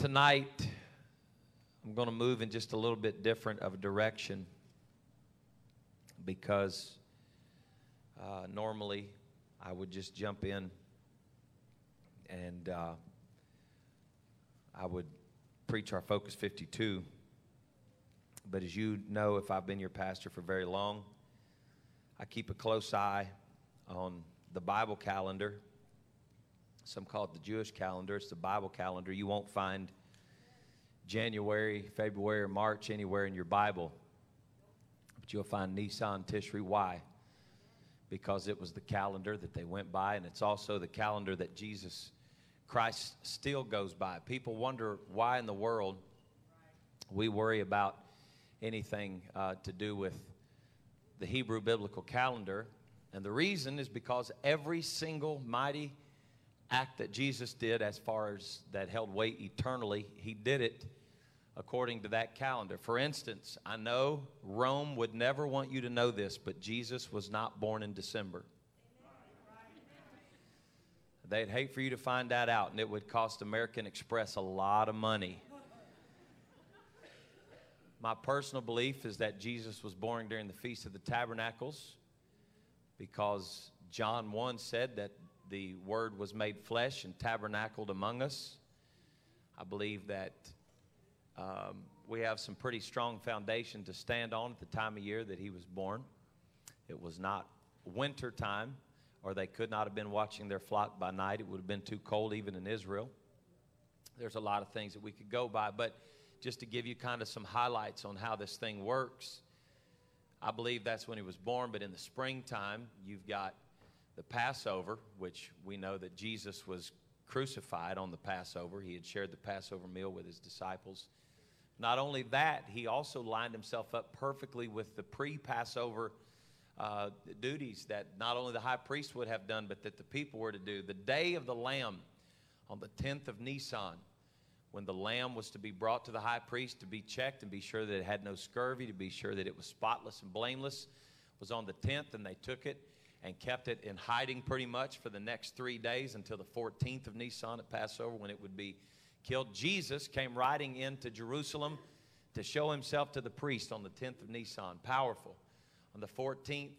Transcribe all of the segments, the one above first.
tonight, I'm going to move in just a little bit different of a direction because uh, normally I would just jump in and uh, I would preach our Focus 52. But as you know, if I've been your pastor for very long, I keep a close eye on the Bible calendar. Some call it the Jewish calendar. It's the Bible calendar. You won't find January, February, or March anywhere in your Bible. But you'll find Nisan, Tishri. Why? Because it was the calendar that they went by, and it's also the calendar that Jesus Christ still goes by. People wonder why in the world we worry about anything uh, to do with the Hebrew biblical calendar. And the reason is because every single mighty act that Jesus did, as far as that held weight eternally, he did it according to that calendar. For instance, I know Rome would never want you to know this, but Jesus was not born in December. They'd hate for you to find that out, and it would cost American Express a lot of money. My personal belief is that Jesus was born during the Feast of the Tabernacles because John 1 said that the Word was made flesh and tabernacled among us. I believe that um, we have some pretty strong foundation to stand on at the time of year that he was born. It was not winter time, or they could not have been watching their flock by night. It would have been too cold even in Israel. There's a lot of things that we could go by, but just to give you kind of some highlights on how this thing works, I believe that's when he was born, but in the springtime, you've got the Passover, which we know that Jesus was crucified on the Passover. He had shared the Passover meal with his disciples. Not only that, he also lined himself up perfectly with the pre Passover uh, duties that not only the high priest would have done, but that the people were to do. The day of the Lamb on the 10th of Nisan, when the lamb was to be brought to the high priest to be checked and be sure that it had no scurvy, to be sure that it was spotless and blameless, was on the 10th, and they took it and kept it in hiding pretty much for the next three days until the 14th of Nisan at Passover when it would be killed. Jesus came riding into Jerusalem to show himself to the priest on the 10th of Nisan. Powerful. On the 14th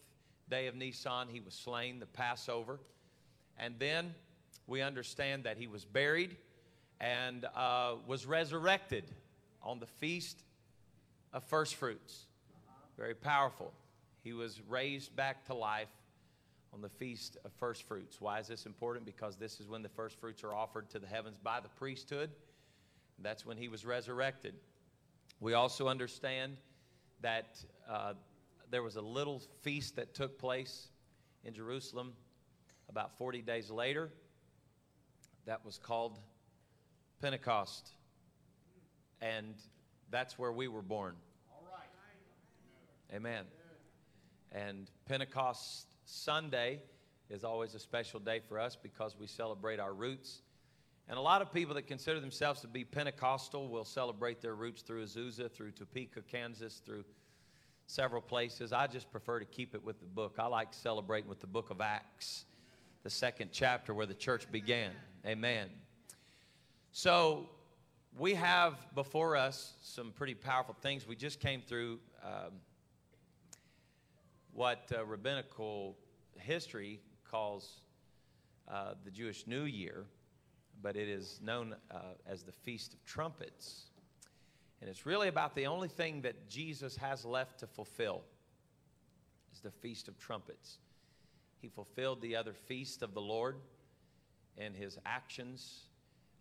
day of Nisan, he was slain, the Passover. And then we understand that he was buried and uh, was resurrected on the feast of first fruits. Very powerful. He was raised back to life on the feast of first fruits. Why is this important? Because this is when the first fruits are offered to the heavens by the priesthood. That's when he was resurrected. We also understand that uh, there was a little feast that took place in Jerusalem about 40 days later that was called Pentecost. And that's where we were born. All right. Amen. And Pentecost Sunday is always a special day for us because we celebrate our roots. And a lot of people that consider themselves to be Pentecostal will celebrate their roots through Azusa, through Topeka, Kansas, through several places. I just prefer to keep it with the book. I like celebrating with the book of Acts, the second chapter where the church began. Amen. So we have before us some pretty powerful things. We just came through um, what uh, rabbinical history calls uh, the Jewish New Year, but it is known uh, as the Feast of Trumpets. And it's really about the only thing that Jesus has left to fulfill is the Feast of Trumpets. He fulfilled the other feast of the Lord in his actions.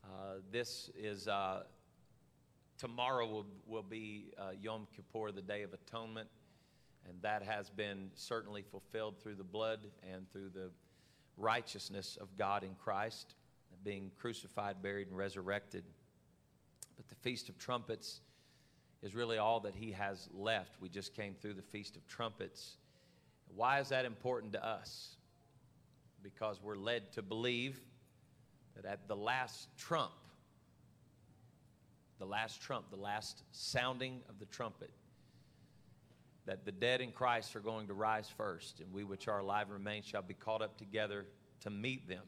Uh, this is uh, tomorrow will, will be uh, Yom Kippur, the Day of Atonement, and that has been certainly fulfilled through the blood and through the righteousness of God in Christ, being crucified, buried, and resurrected. But the Feast of Trumpets is really all that he has left. We just came through the Feast of Trumpets. Why is that important to us? Because we're led to believe that at the last trump, the last trump, the last sounding of the trumpet, that the dead in Christ are going to rise first, and we which are alive and remain shall be caught up together to meet them.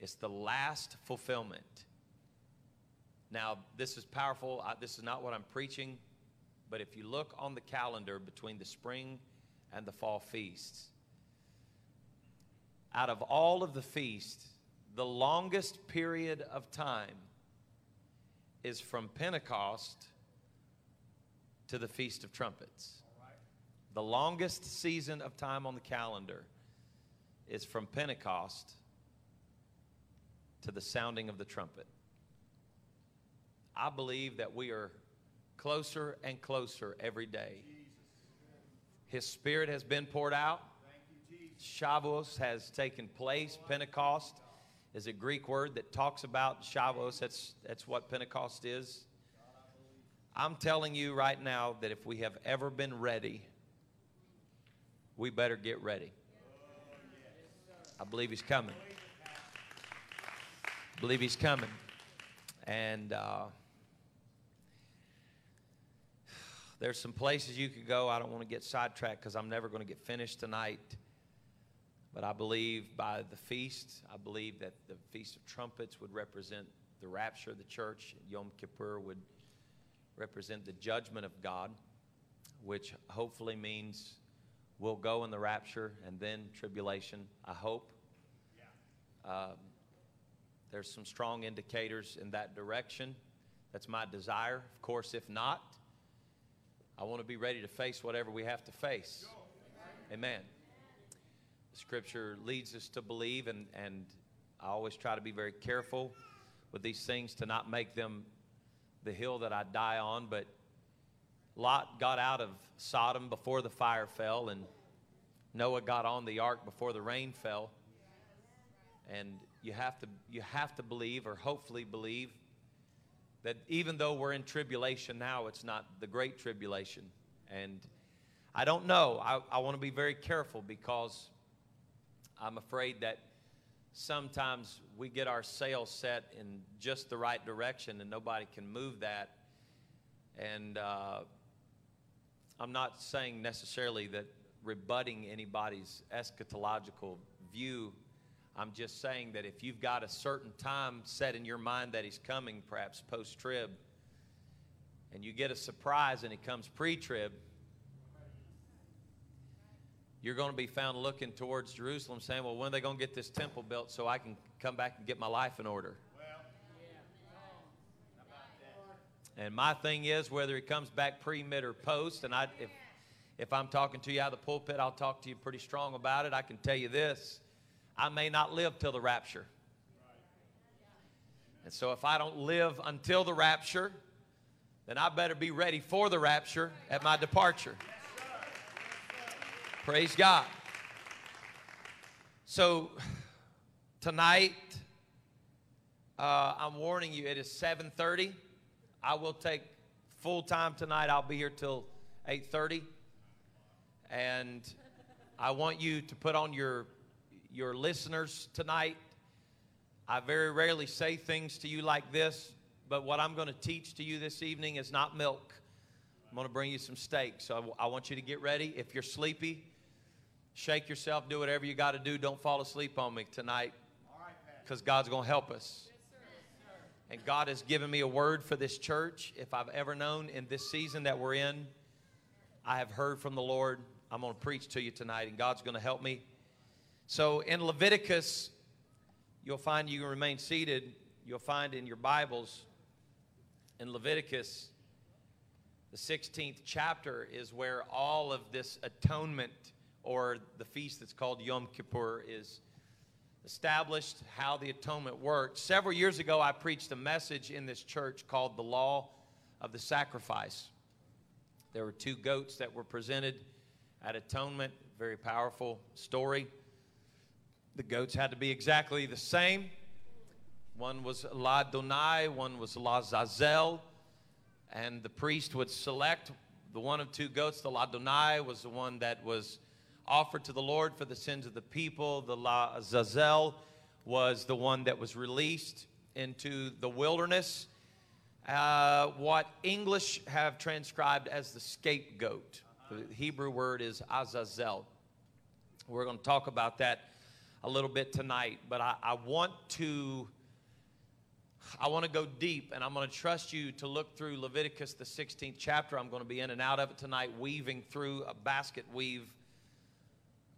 It's the last fulfillment. Now, this is powerful. I, this is not what I'm preaching, but if you look on the calendar between the spring and the fall feasts, out of all of the feasts, the longest period of time is from Pentecost to the Feast of Trumpets. The longest season of time on the calendar is from Pentecost to the sounding of the trumpet. I believe that we are closer and closer every day. His Spirit has been poured out. Shavuos has taken place. Pentecost is a Greek word that talks about Shavuos. That's, that's what Pentecost is. I'm telling you right now that if we have ever been ready, we better get ready. I believe he's coming. I believe he's coming. And uh, there's some places you could go. I don't want to get sidetracked because I'm never going to get finished tonight. But I believe by the feast, I believe that the Feast of Trumpets would represent the rapture of the church. Yom Kippur would represent the judgment of God, which hopefully means we'll go in the rapture and then tribulation. I hope. Um, there's some strong indicators in that direction. That's my desire. Of course, if not, I want to be ready to face whatever we have to face. Amen. The scripture leads us to believe, and, and I always try to be very careful with these things to not make them the hill that I die on. But Lot got out of Sodom before the fire fell, and Noah got on the ark before the rain fell. And you have to, you have to believe, or hopefully believe, that even though we're in tribulation now, it's not the great tribulation. And I don't know. I, I want to be very careful because I'm afraid that sometimes we get our sails set in just the right direction and nobody can move that. And uh, I'm not saying necessarily that rebutting anybody's eschatological view. I'm just saying that if you've got a certain time set in your mind that he's coming, perhaps post trib, and you get a surprise and he comes pre trib, you're going to be found looking towards Jerusalem saying, Well, when are they going to get this temple built so I can come back and get my life in order? And my thing is, whether he comes back pre, mid, or post, and I, if, if I'm talking to you out of the pulpit, I'll talk to you pretty strong about it. I can tell you this I may not live till the rapture. And so if I don't live until the rapture, then I better be ready for the rapture at my departure. Praise God. So tonight, uh, I'm warning you, it is 7:30. I will take full time tonight. I'll be here till 8:30. And I want you to put on your, your listeners tonight. I very rarely say things to you like this, but what I'm going to teach to you this evening is not milk. I'm going to bring you some steak. So I, I want you to get ready. If you're sleepy, shake yourself, do whatever you got to do. Don't fall asleep on me tonight because God's going to help us. And God has given me a word for this church. If I've ever known in this season that we're in, I have heard from the Lord I'm going to preach to you tonight, and God's going to help me. So in Leviticus, you'll find you can remain seated. You'll find in your Bibles, in Leviticus, the 16th chapter is where all of this atonement or the feast that's called Yom Kippur is established, how the atonement worked. Several years ago, I preached a message in this church called The Law of the Sacrifice. There were two goats that were presented at atonement. Very powerful story. The goats had to be exactly the same. One was La Donai, one was La Zazel. And the priest would select the one of two goats. The La Donai was the one that was offered to the Lord for the sins of the people. The La Zazel was the one that was released into the wilderness. Uh, what English have transcribed as the scapegoat. The Hebrew word is Azazel. We're going to talk about that a little bit tonight, but I, I want to I want to go deep and I'm going to trust you to look through Leviticus, the 16th chapter. I'm going to be in and out of it tonight, weaving through a basket weave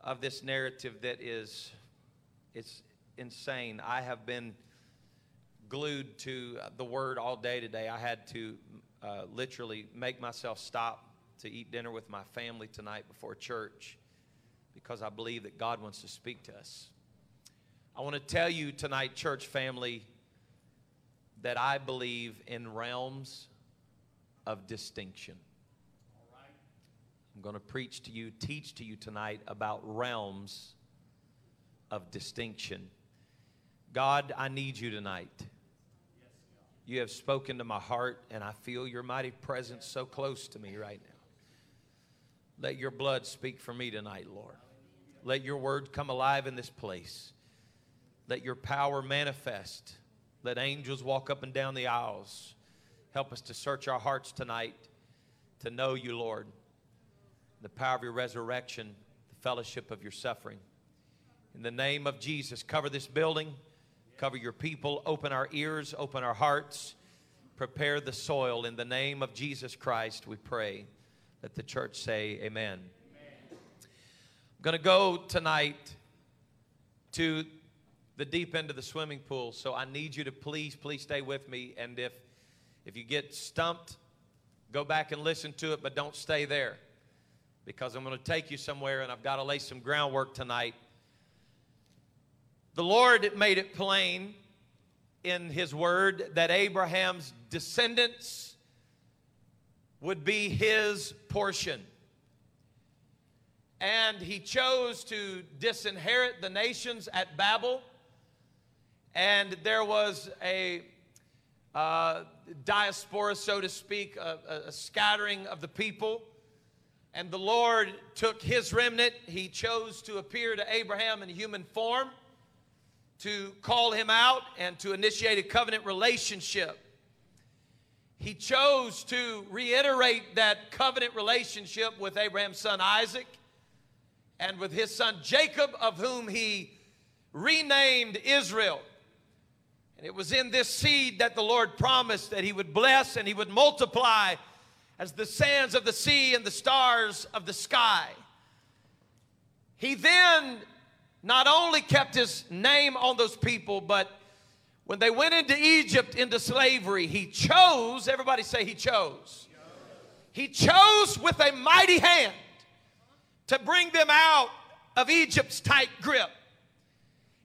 of this narrative that is it's insane. I have been glued to the word all day today. I had to uh, literally make myself stop to eat dinner with my family tonight before church because I believe that God wants to speak to us. I want to tell you tonight, church family, that I believe in realms of distinction. I'm going to preach to you, teach to you tonight about realms of distinction. God, I need you tonight. You have spoken to my heart, and I feel your mighty presence so close to me right now. Let your blood speak for me tonight, Lord. Let your word come alive in this place. Let your power manifest. Let angels walk up and down the aisles. Help us to search our hearts tonight to know you, Lord the power of your resurrection, the fellowship of your suffering. In the name of Jesus, cover this building, cover your people, open our ears, open our hearts, prepare the soil. In the name of Jesus Christ, we pray. Let the church say, Amen. amen. I'm going to go tonight to the deep end of the swimming pool, so I need you to please, please stay with me. And if if you get stumped, go back and listen to it, but don't stay there because I'm going to take you somewhere and I've got to lay some groundwork tonight. The Lord made it plain in His Word that Abraham's descendants would be His portion. And He chose to disinherit the nations at Babel. And there was a uh, diaspora, so to speak, a, a scattering of the people and the Lord took his remnant. He chose to appear to Abraham in human form, to call him out, and to initiate a covenant relationship. He chose to reiterate that covenant relationship with Abraham's son Isaac and with his son Jacob, of whom he renamed Israel. And it was in this seed that the Lord promised that he would bless and he would multiply as the sands of the sea and the stars of the sky. He then not only kept his name on those people, but when they went into Egypt into slavery, he chose, everybody say he chose. He chose with a mighty hand to bring them out of Egypt's tight grip.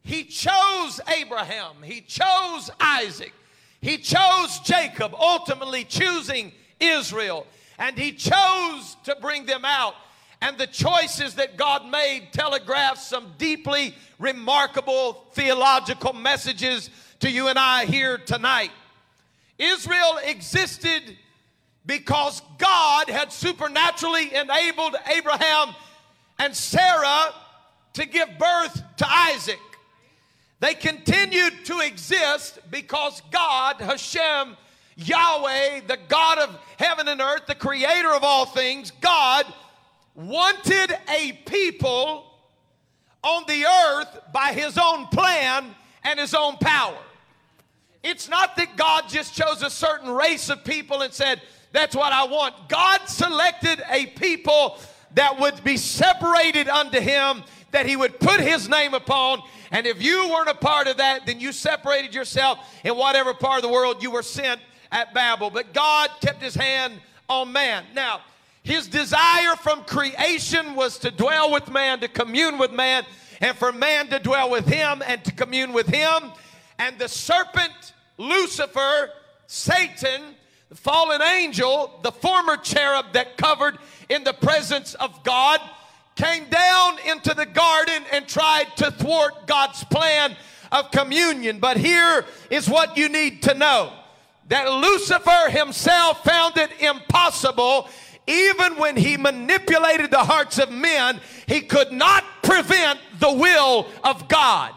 He chose Abraham, he chose Isaac, he chose Jacob, ultimately choosing Israel. And he chose to bring them out. And the choices that God made telegraph some deeply remarkable theological messages to you and I here tonight. Israel existed because God had supernaturally enabled Abraham and Sarah to give birth to Isaac. They continued to exist because God, Hashem, Yahweh, the God of heaven and earth, the creator of all things, God wanted a people on the earth by his own plan and his own power. It's not that God just chose a certain race of people and said, That's what I want. God selected a people that would be separated unto him, that he would put his name upon. And if you weren't a part of that, then you separated yourself in whatever part of the world you were sent at Babel, but God kept his hand on man. Now, his desire from creation was to dwell with man, to commune with man, and for man to dwell with him and to commune with him. And the serpent, Lucifer, Satan, the fallen angel, the former cherub that covered in the presence of God, came down into the garden and tried to thwart God's plan of communion. But here is what you need to know that Lucifer himself found it impossible, even when he manipulated the hearts of men, he could not prevent the will of God.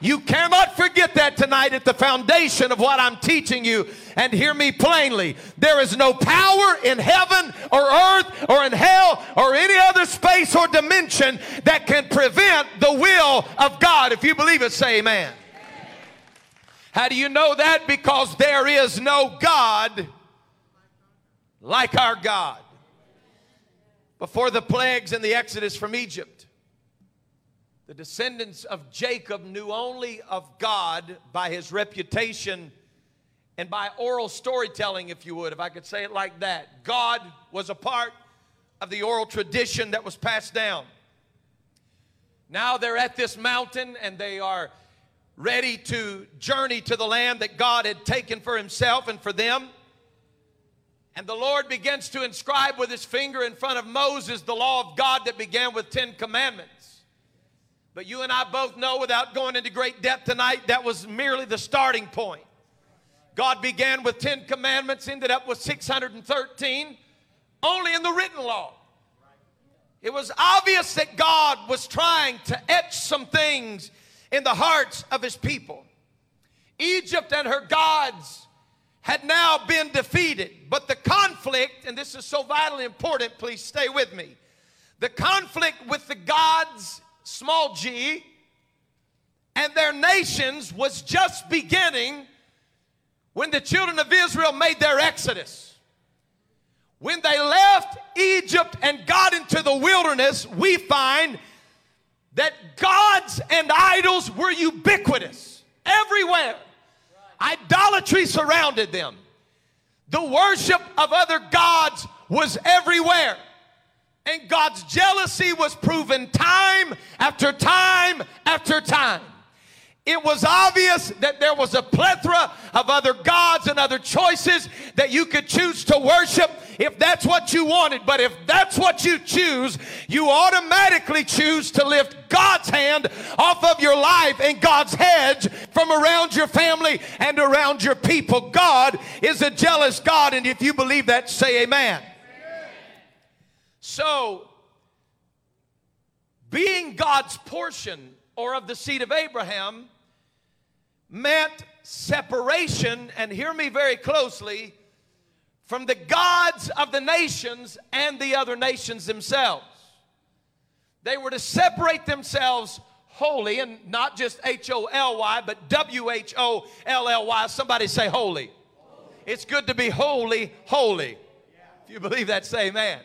You cannot forget that tonight at the foundation of what I'm teaching you. And hear me plainly. There is no power in heaven or earth or in hell or any other space or dimension that can prevent the will of God. If you believe it, say amen. How do you know that? Because there is no God like our God. Before the plagues and the exodus from Egypt, the descendants of Jacob knew only of God by his reputation and by oral storytelling, if you would, if I could say it like that. God was a part of the oral tradition that was passed down. Now they're at this mountain and they are ready to journey to the land that God had taken for himself and for them. And the Lord begins to inscribe with his finger in front of Moses the law of God that began with 10 commandments. But you and I both know, without going into great depth tonight, that was merely the starting point. God began with 10 commandments, ended up with 613, only in the written law. It was obvious that God was trying to etch some things in the hearts of his people. Egypt and her gods had now been defeated, but the conflict, and this is so vitally important, please stay with me. The conflict with the gods, small g, and their nations was just beginning when the children of Israel made their exodus. When they left Egypt and got into the wilderness, we find that gods and idols were ubiquitous everywhere. Idolatry surrounded them. The worship of other gods was everywhere. And God's jealousy was proven time after time after time. It was obvious that there was a plethora of other gods and other choices that you could choose to worship if that's what you wanted. But if that's what you choose, you automatically choose to lift God's hand off of your life and God's hedge from around your family and around your people. God is a jealous God, and if you believe that, say amen. So, being God's portion or of the seed of Abraham meant separation, and hear me very closely, from the gods of the nations and the other nations themselves. They were to separate themselves holy, and not just H O L Y, but W H O L L Y. Somebody say holy. holy. It's good to be holy, holy. Yeah. If you believe that, say amen. amen.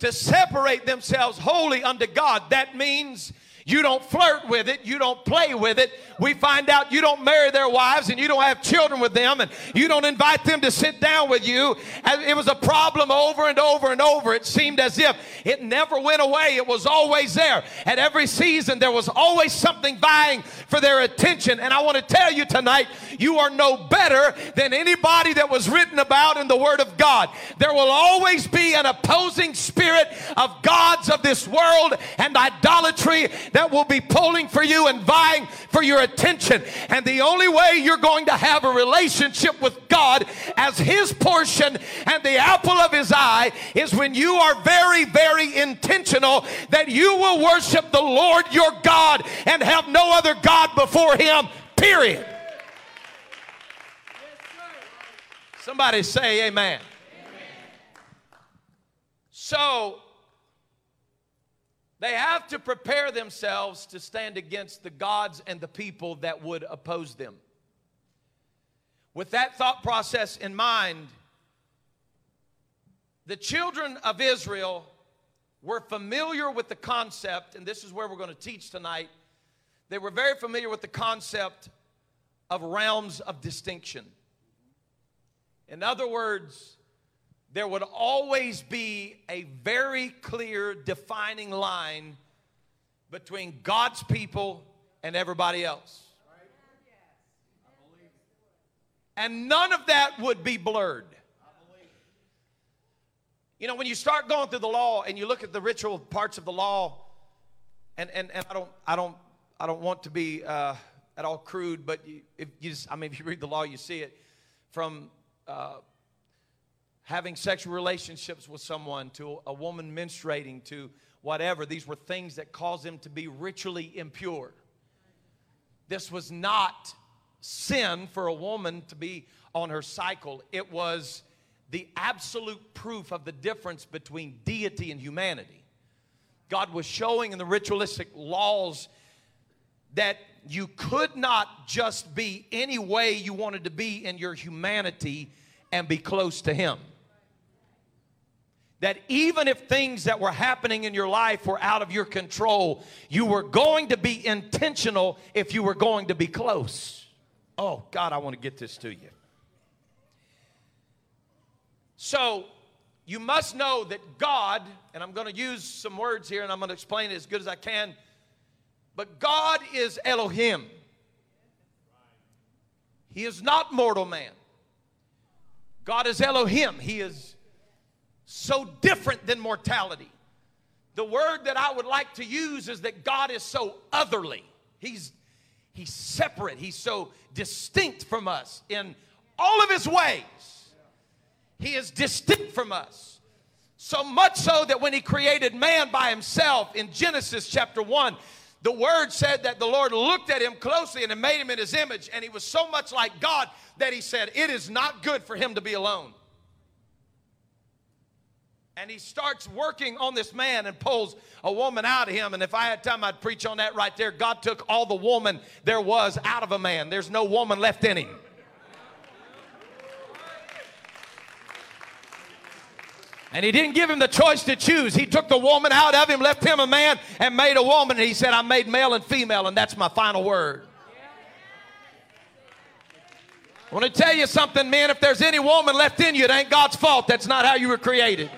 To separate themselves holy unto God, that means you don't flirt with it. You don't play with it. We find out you don't marry their wives and you don't have children with them and you don't invite them to sit down with you. It was a problem over and over and over. It seemed as if it never went away. It was always there. At every season, there was always something vying for their attention. And I want to tell you tonight, you are no better than anybody that was written about in the Word of God. There will always be an opposing spirit of gods of this world and idolatry that will be pulling for you and vying for your attention. And the only way you're going to have a relationship with God as His portion and the apple of His eye is when you are very, very intentional that you will worship the Lord your God and have no other God before Him, period. Somebody say amen. So, they have to prepare themselves to stand against the gods and the people that would oppose them. With that thought process in mind, the children of Israel were familiar with the concept, and this is where we're going to teach tonight. They were very familiar with the concept of realms of distinction. In other words, there would always be a very clear defining line between God's people and everybody else. And none of that would be blurred. You know, when you start going through the law and you look at the ritual parts of the law, and, and, and I don't I don't I don't want to be uh, at all crude, but you, if you just, I mean, if you read the law, you see it from uh, having sexual relationships with someone, to a woman menstruating, to whatever. These were things that caused them to be ritually impure. This was not sin for a woman to be on her cycle, it was the absolute proof of the difference between deity and humanity. God was showing in the ritualistic laws that you could not just be any way you wanted to be in your humanity and be close to Him. That even if things that were happening in your life were out of your control, you were going to be intentional if you were going to be close. Oh, God, I want to get this to you. So, you must know that God, and I'm going to use some words here and I'm going to explain it as good as I can, but God is Elohim. He is not mortal man. God is Elohim. He is so different than mortality. The word that I would like to use is that God is so otherly. He's he's separate. He's so distinct from us in all of his ways. He is distinct from us. So much so that when he created man by himself in Genesis chapter 1, the word said that the Lord looked at him closely and made him in his image, and he was so much like God that he said, It is not good for him to be alone. And he starts working on this man and pulls a woman out of him. And if I had time, I'd preach on that right there. God took all the woman there was out of a man, there's no woman left in him. And he didn't give him the choice to choose. He took the woman out of him, left him a man, and made a woman. And he said, I made male and female, and that's my final word. I want to tell you something, man. If there's any woman left in you, it ain't God's fault. That's not how you were created.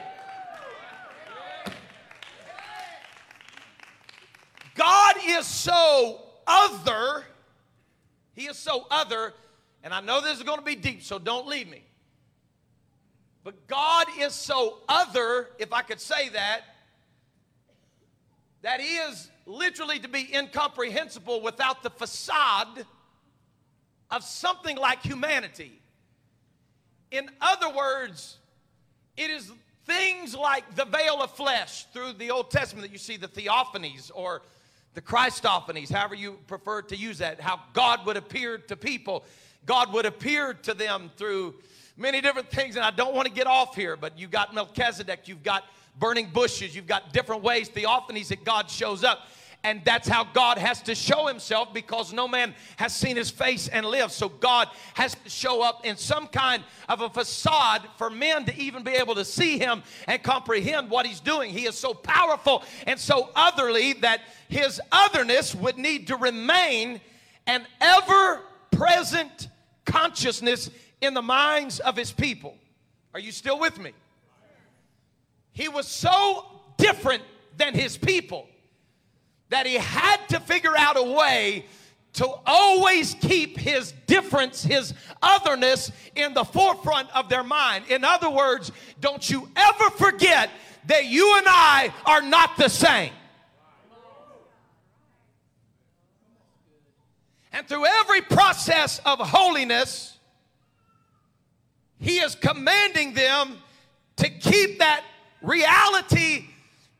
God is so other. He is so other. And I know this is going to be deep, so don't leave me. But God is so other, if I could say that, that He is literally to be incomprehensible without the facade of something like humanity. In other words, it is things like the veil of flesh through the Old Testament that you see the theophanies or the Christophanies, however you prefer to use that, how God would appear to people. God would appear to them through many different things, and I don't want to get off here, but you've got Melchizedek, you've got burning bushes, you've got different ways, theophanies that God shows up. And that's how God has to show himself because no man has seen his face and lived. So God has to show up in some kind of a facade for men to even be able to see him and comprehend what he's doing. He is so powerful and so otherly that his otherness would need to remain an ever present consciousness in the minds of his people. Are you still with me? He was so different than his people that he had to figure out a way to always keep his difference, his otherness in the forefront of their mind. In other words, don't you ever forget that you and I are not the same. And through every process of holiness, he is commanding them to keep that reality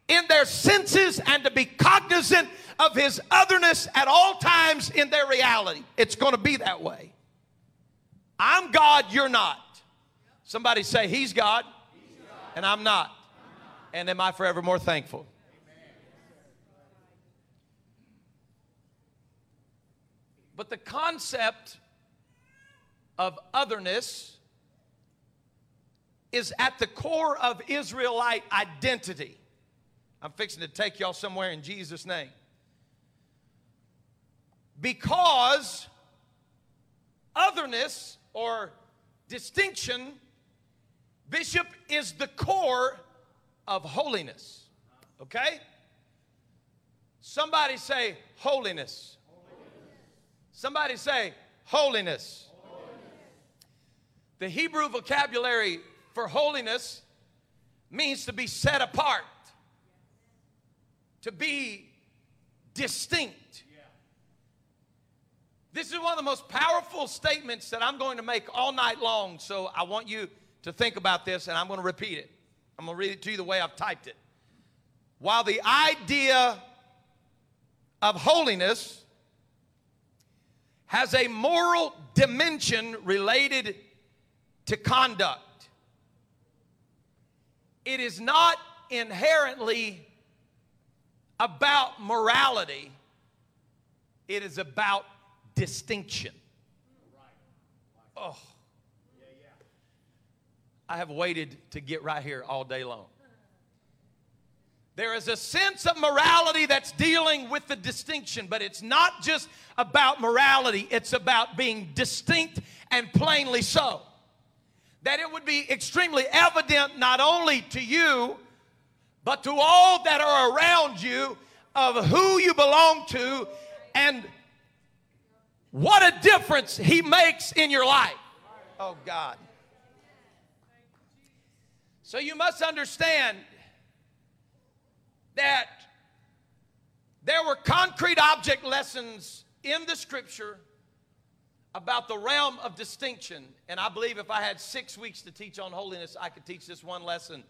in their senses and to be cognizant of his otherness at all times in their reality. It's going to be that way. I'm God, you're not. Somebody say, He's God, and I'm not. I'm not. And am I forevermore thankful? But the concept of otherness is at the core of Israelite identity. I'm fixing to take y'all somewhere in Jesus' name. Because otherness or distinction, Bishop, is the core of holiness. Okay? Somebody say holiness. holiness. Somebody say holiness. holiness. The Hebrew vocabulary for holiness means to be set apart, to be distinct. This is one of the most powerful statements that I'm going to make all night long. So I want you to think about this and I'm going to repeat it. I'm going to read it to you the way I've typed it. While the idea of holiness has a moral dimension related to conduct, it is not inherently about morality, it is about distinction. Oh. I have waited to get right here all day long. There is a sense of morality that's dealing with the distinction, but it's not just about morality, it's about being distinct and plainly so. That it would be extremely evident not only to you, but to all that are around you of who you belong to and what a difference He makes in your life. Oh, God. So you must understand that there were concrete object lessons in the scripture about the realm of distinction. And I believe if I had six weeks to teach on holiness, I could teach this one lesson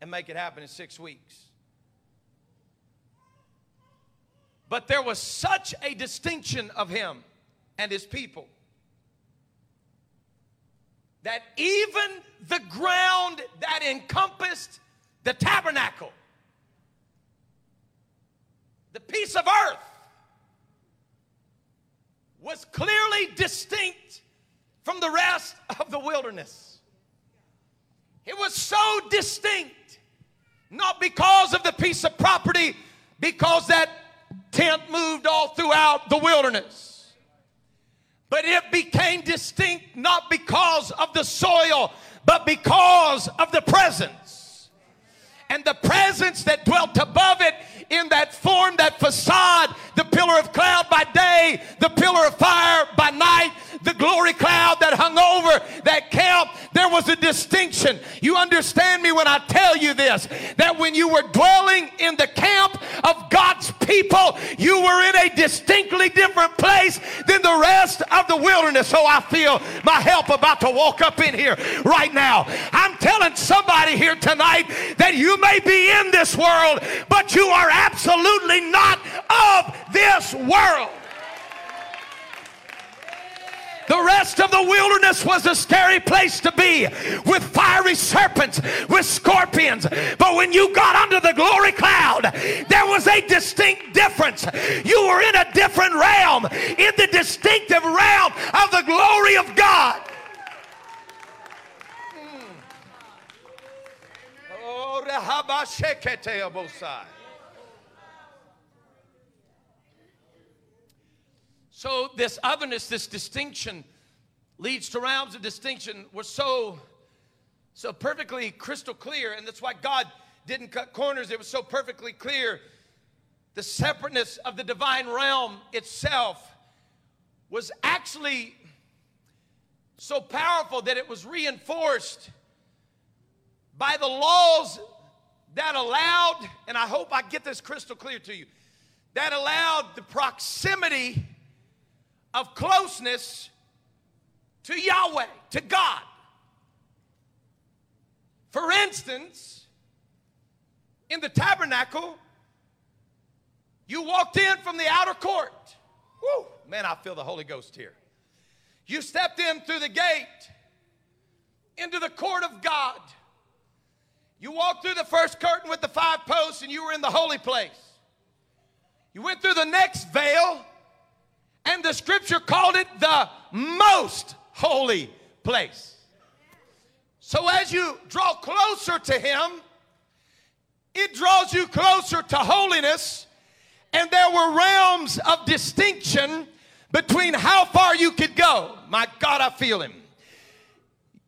and make it happen in six weeks. But there was such a distinction of him and his people that even the ground that encompassed the tabernacle the piece of earth was clearly distinct from the rest of the wilderness. It was so distinct, not because of the piece of property, because that tent moved all throughout the wilderness. But it became distinct not because of the soil, but because of the presence. And the presence that dwelt above it in that form, that facade, the pillar of cloud by day, the pillar of fire by night, the glory cloud that hung over that camp, there was a distinction. You understand me when I tell you this that when you were dwelling in the camp of God's people, you were in a distinctly different place than the rest of the wilderness. So I feel my help about to walk up in here right now. I'm telling somebody here tonight that you may be in this world, but you are absolutely not of this world. The rest of the wilderness was a scary place to be with fiery serpents, with scorpions. But when you got under the glory cloud, there was a distinct difference. You were in a different realm, in the distinctive realm of the glory of God. Hmm. Oh, So this otherness, this distinction, leads to realms of distinction were so, so perfectly crystal clear, and that's why God didn't cut corners. It was so perfectly clear. The separateness of the divine realm itself was actually so powerful that it was reinforced by the laws that allowed, and I hope I get this crystal clear to you, that allowed the proximity of closeness to Yahweh, to God. For instance, in the tabernacle, you walked in from the outer court. Woo, man, I feel the Holy Ghost here. You stepped in through the gate into the court of God. You walked through the first curtain with the five posts and you were in the holy place. You went through the next veil and the scripture called it the most holy place. So as you draw closer to Him, it draws you closer to holiness, and there were realms of distinction between how far you could go. My God, I feel Him.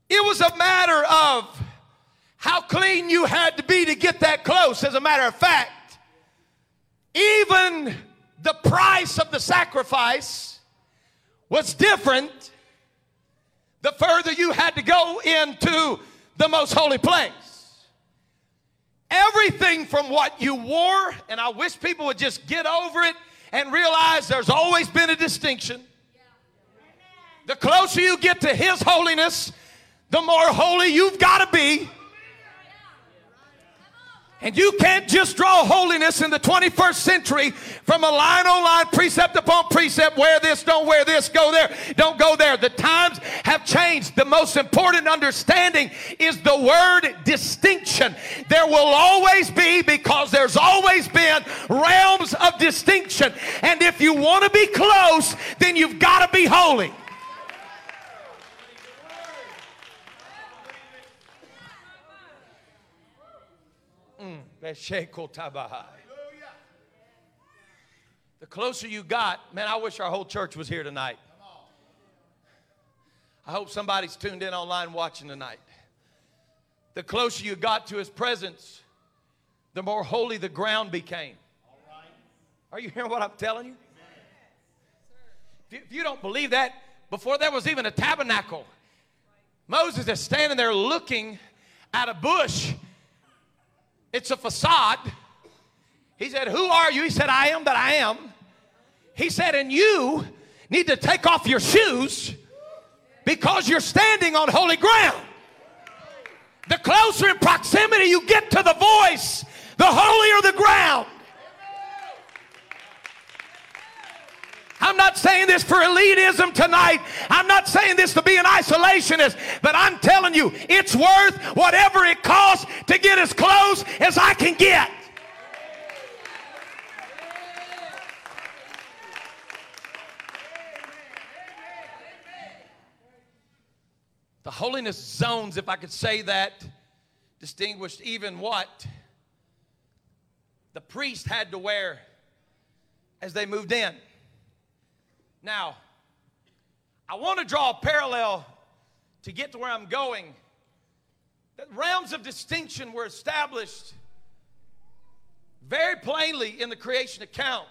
It was a matter of how clean you had to be to get that close. As a matter of fact, even the price of the sacrifice was different the further you had to go into the most holy place. Everything from what you wore, and I wish people would just get over it and realize there's always been a distinction. The closer you get to His holiness, the more holy you've got to be. And you can't just draw holiness in the 21st century from a line on line, precept upon precept, wear this, don't wear this, go there, don't go there. The times have changed. The most important understanding is the word distinction. There will always be, because there's always been, realms of distinction. And if you want to be close, then you've got to be holy. The closer you got, man, I wish our whole church was here tonight. I hope somebody's tuned in online watching tonight. The closer you got to his presence, the more holy the ground became. Are you hearing what I'm telling you? If you don't believe that, before there was even a tabernacle, Moses is standing there looking at a bush it's a facade. He said, Who are you? He said, I am that I am. He said, And you need to take off your shoes because you're standing on holy ground. The closer in proximity you get to the voice, the holier the ground. I'm not saying this tonight. I'm not saying this to be an isolationist, but I'm telling you, it's worth whatever it costs to get as close as I can get. The holiness zones, if I could say that, distinguished even what the priest had to wear as they moved in. Now, I want to draw a parallel to get to where I'm going. That realms of distinction were established very plainly in the creation account.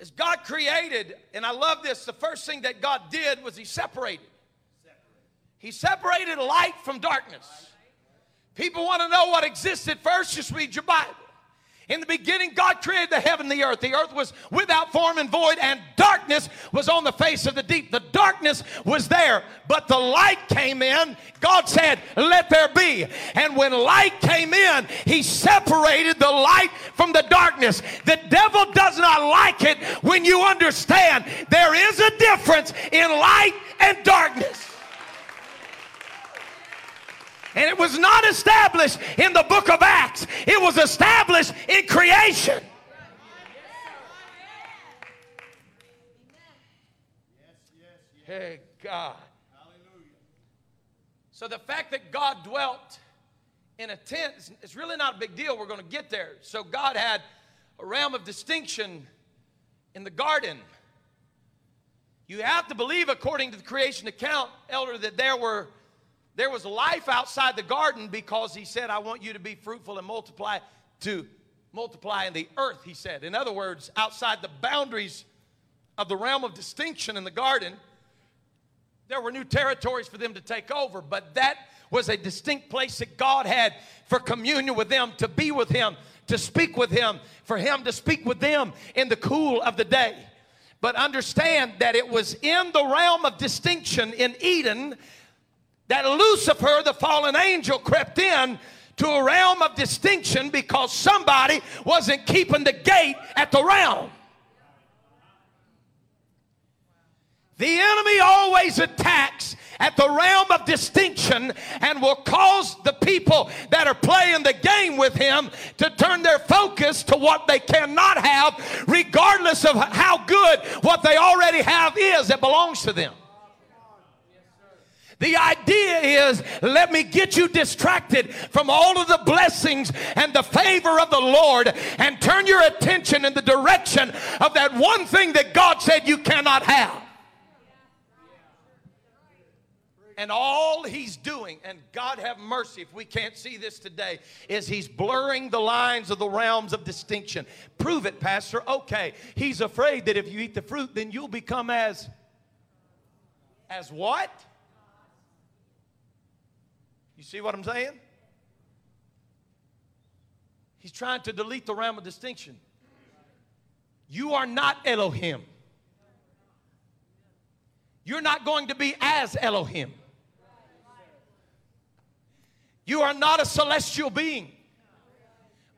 As God created, and I love this, the first thing that God did was He separated. He separated light from darkness. People want to know what existed first, just read your Bible. In the beginning, God created the heaven and the earth. The earth was without form and void, and darkness was on the face of the deep. The darkness was there, but the light came in. God said, Let there be. And when light came in, He separated the light from the darkness. The devil does not like it when you understand there is a difference in light and darkness. And it was not established in the book of Acts, it was established in creation. Hey, God. So the fact that God dwelt in a tent is really not a big deal. We're going to get there. So God had a realm of distinction in the garden. You have to believe, according to the creation account, elder, that there were there was life outside the garden because he said, I want you to be fruitful and multiply to multiply in the earth, he said. In other words, outside the boundaries of the realm of distinction in the garden, there were new territories for them to take over, but that was a distinct place that God had for communion with them, to be with Him, to speak with Him, for Him to speak with them in the cool of the day. But understand that it was in the realm of distinction in Eden that Lucifer, the fallen angel, crept in to a realm of distinction because somebody wasn't keeping the gate at the realm. The enemy always attacks at the realm of distinction and will cause the people that are playing the game with him to turn their focus to what they cannot have, regardless of how good what they already have is that belongs to them. The idea is let me get you distracted from all of the blessings and the favor of the Lord and turn your attention in the direction of that one thing that God said you cannot have. And all he's doing, and God have mercy if we can't see this today, is he's blurring the lines of the realms of distinction. Prove it, Pastor. Okay. He's afraid that if you eat the fruit, then you'll become as, as what? See what I'm saying? He's trying to delete the realm of distinction. You are not Elohim. You're not going to be as Elohim. You are not a celestial being.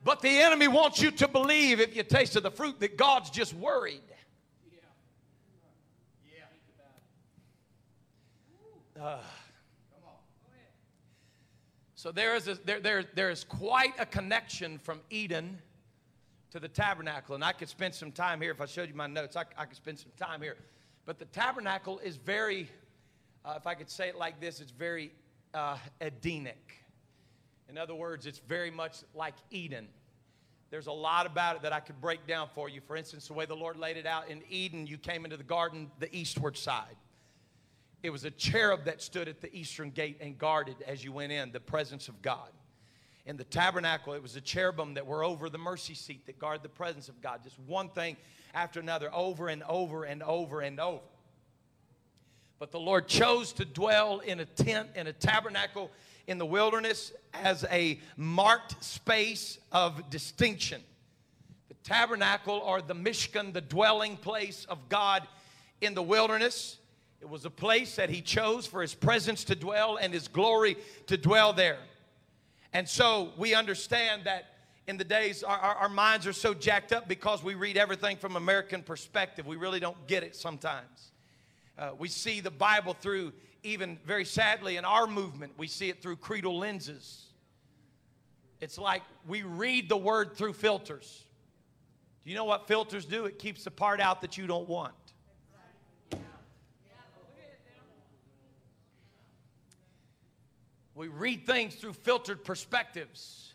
But the enemy wants you to believe, if you taste of the fruit, that God's just worried. Uh, so there is, a, there, there, there is quite a connection from Eden to the tabernacle. And I could spend some time here. If I showed you my notes, I, I could spend some time here. But the tabernacle is very, uh, if I could say it like this, it's very uh, Edenic. In other words, it's very much like Eden. There's a lot about it that I could break down for you. For instance, the way the Lord laid it out in Eden, you came into the garden the eastward side. It was a cherub that stood at the eastern gate and guarded as you went in the presence of God. In the tabernacle, it was a cherubim that were over the mercy seat that guard the presence of God. Just one thing after another, over and over and over and over. But the Lord chose to dwell in a tent, in a tabernacle in the wilderness as a marked space of distinction. The tabernacle or the Mishkan, the dwelling place of God in the wilderness, it was a place that he chose for his presence to dwell and his glory to dwell there. And so we understand that in the days, our, our, our, minds are so jacked up because we read everything from American perspective. We really don't get it sometimes. Uh, we see the Bible through, even very sadly, in our movement, we see it through creedal lenses. It's like we read the word through filters. Do you know what filters do? It keeps the part out that you don't want. We read things through filtered perspectives.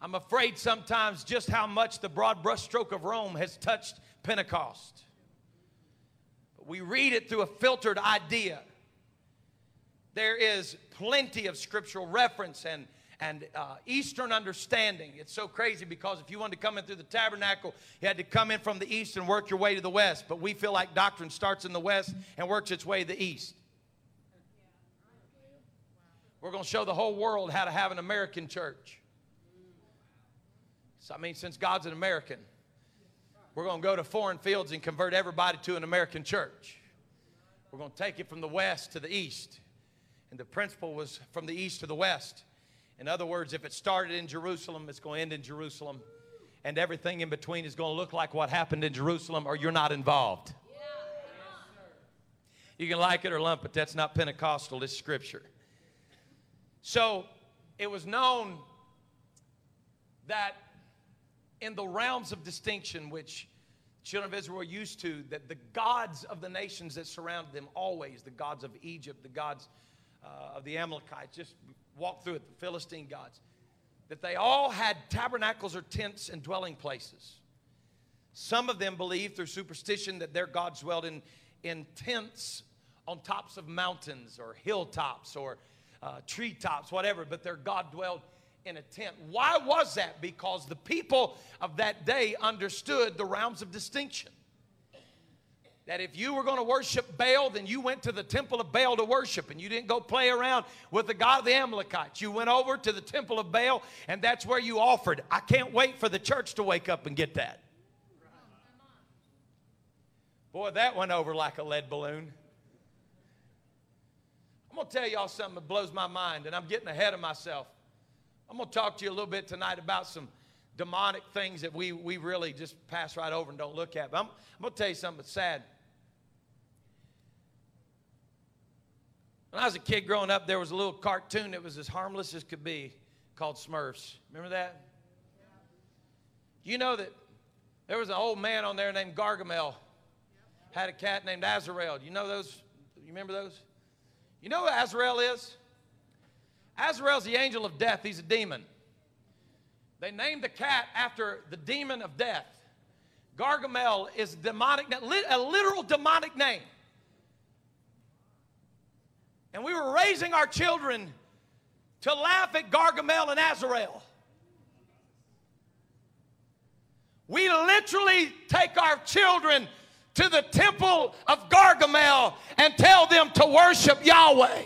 I'm afraid sometimes just how much the broad brushstroke of Rome has touched Pentecost. But we read it through a filtered idea. There is plenty of scriptural reference and and uh, Eastern understanding. It's so crazy because if you wanted to come in through the tabernacle, you had to come in from the east and work your way to the west. But we feel like doctrine starts in the west and works its way to the east. We're going to show the whole world how to have an American church. So, I mean, since God's an American, we're going to go to foreign fields and convert everybody to an American church. We're going to take it from the west to the east. And the principle was from the east to the west. In other words, if it started in Jerusalem, it's going to end in Jerusalem. And everything in between is going to look like what happened in Jerusalem, or you're not involved. You can like it or lump it. That's not Pentecostal, it's scripture. So it was known that in the realms of distinction, which children of Israel were used to, that the gods of the nations that surrounded them always, the gods of Egypt, the gods uh, of the Amalekites, just walk through it, the Philistine gods, that they all had tabernacles or tents and dwelling places. Some of them believed through superstition that their gods dwelled in, in tents on tops of mountains or hilltops or uh, treetops, whatever, but their God dwelled in a tent. Why was that? Because the people of that day understood the realms of distinction. That if you were going to worship Baal, then you went to the temple of Baal to worship, and you didn't go play around with the God of the Amalekites. You went over to the temple of Baal, and that's where you offered. I can't wait for the church to wake up and get that. Boy, that went over like a lead balloon. Going to tell y'all something that blows my mind, and I'm getting ahead of myself. I'm going to talk to you a little bit tonight about some demonic things that we, we really just pass right over and don't look at. But I'm, I'm going to tell you something that's sad. When I was a kid growing up, there was a little cartoon that was as harmless as could be called Smurfs. Remember that? You know that there was an old man on there named Gargamel, had a cat named Azrael. You know those? You remember those? You know who Azrael is? Azrael's the angel of death. He's a demon. They named the cat after the demon of death. Gargamel is demonic, a literal demonic name. And we were raising our children to laugh at Gargamel and Azrael. We literally take our children to the temple of Gargamel and tell them to worship Yahweh.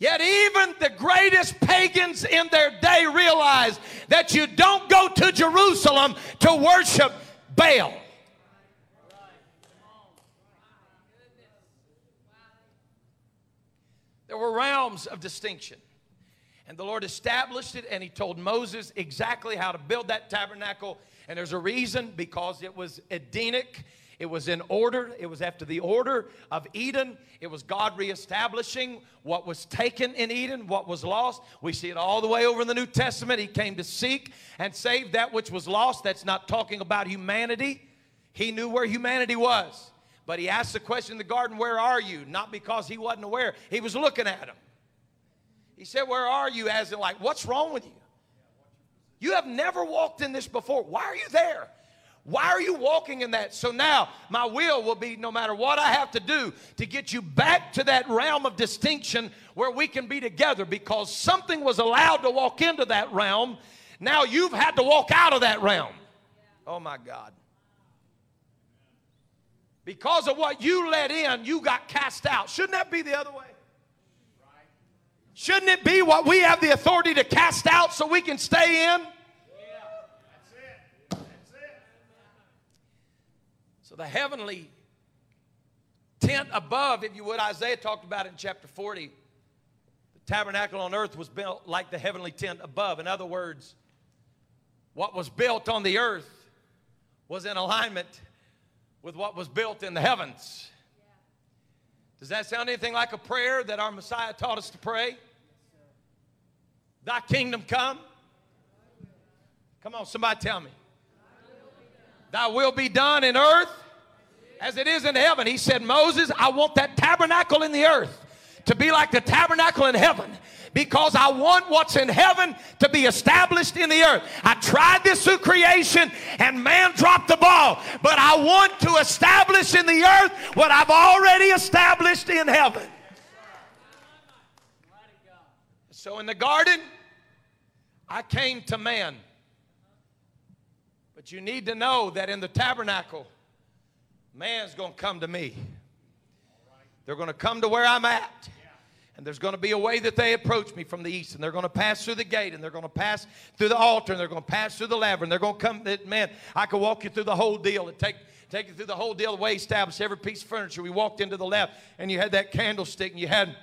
Yet, even the greatest pagans in their day realized that you don't go to Jerusalem to worship Baal. There were realms of distinction. And the Lord established it, and He told Moses exactly how to build that tabernacle. And there's a reason because it was Edenic. It was in order. It was after the order of Eden. It was God reestablishing what was taken in Eden, what was lost. We see it all the way over in the New Testament. He came to seek and save that which was lost. That's not talking about humanity. He knew where humanity was. But he asked the question in the garden, Where are you? Not because he wasn't aware, he was looking at him. He said, Where are you? As in, like, what's wrong with you? You have never walked in this before. Why are you there? Why are you walking in that? So now my will will be no matter what I have to do to get you back to that realm of distinction where we can be together because something was allowed to walk into that realm. Now you've had to walk out of that realm. Oh my God. Because of what you let in, you got cast out. Shouldn't that be the other way? Shouldn't it be what we have the authority to cast out so we can stay in? So the heavenly tent above, if you would, Isaiah talked about it in chapter 40. The tabernacle on earth was built like the heavenly tent above. In other words, what was built on the earth was in alignment with what was built in the heavens. Does that sound anything like a prayer that our Messiah taught us to pray? Thy kingdom come. Come on, somebody tell me. Thy will be done in earth as it is in heaven. He said, Moses, I want that tabernacle in the earth to be like the tabernacle in heaven because I want what's in heaven to be established in the earth. I tried this through creation and man dropped the ball, but I want to establish in the earth what I've already established in heaven. So in the garden, I came to man. But you need to know that in the tabernacle, man's going to come to me. They're going to come to where I'm at. And there's going to be a way that they approach me from the east, and they're going to pass through the gate, and they're going to pass through the altar, and they're going to pass through the laver, and they're going to come. Man, I could walk you through the whole deal and take take you through the whole deal, the way he established every piece of furniture. We walked into the left, and you had that candlestick, and you had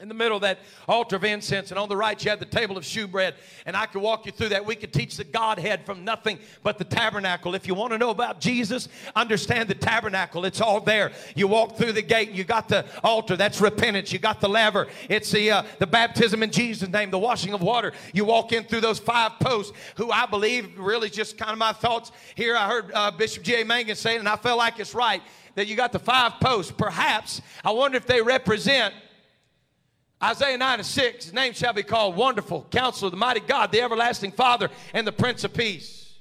in the middle of that altar of incense, and on the right, you had the table of shewbread. And I could walk you through that. We could teach the Godhead from nothing but the tabernacle. If you want to know about Jesus, understand the tabernacle. It's all there. You walk through the gate, you got the altar. That's repentance. You got the laver. It's the, uh, the baptism in Jesus' name, the washing of water. You walk in through those five posts, who I believe really just kind of my thoughts here. I heard uh, Bishop J. Mangun say it, and I felt like it's right that you got the five posts. Perhaps, I wonder if they represent Isaiah 9 and 6, his name shall be called Wonderful, Counselor, the Mighty God, the Everlasting Father, and the Prince of Peace.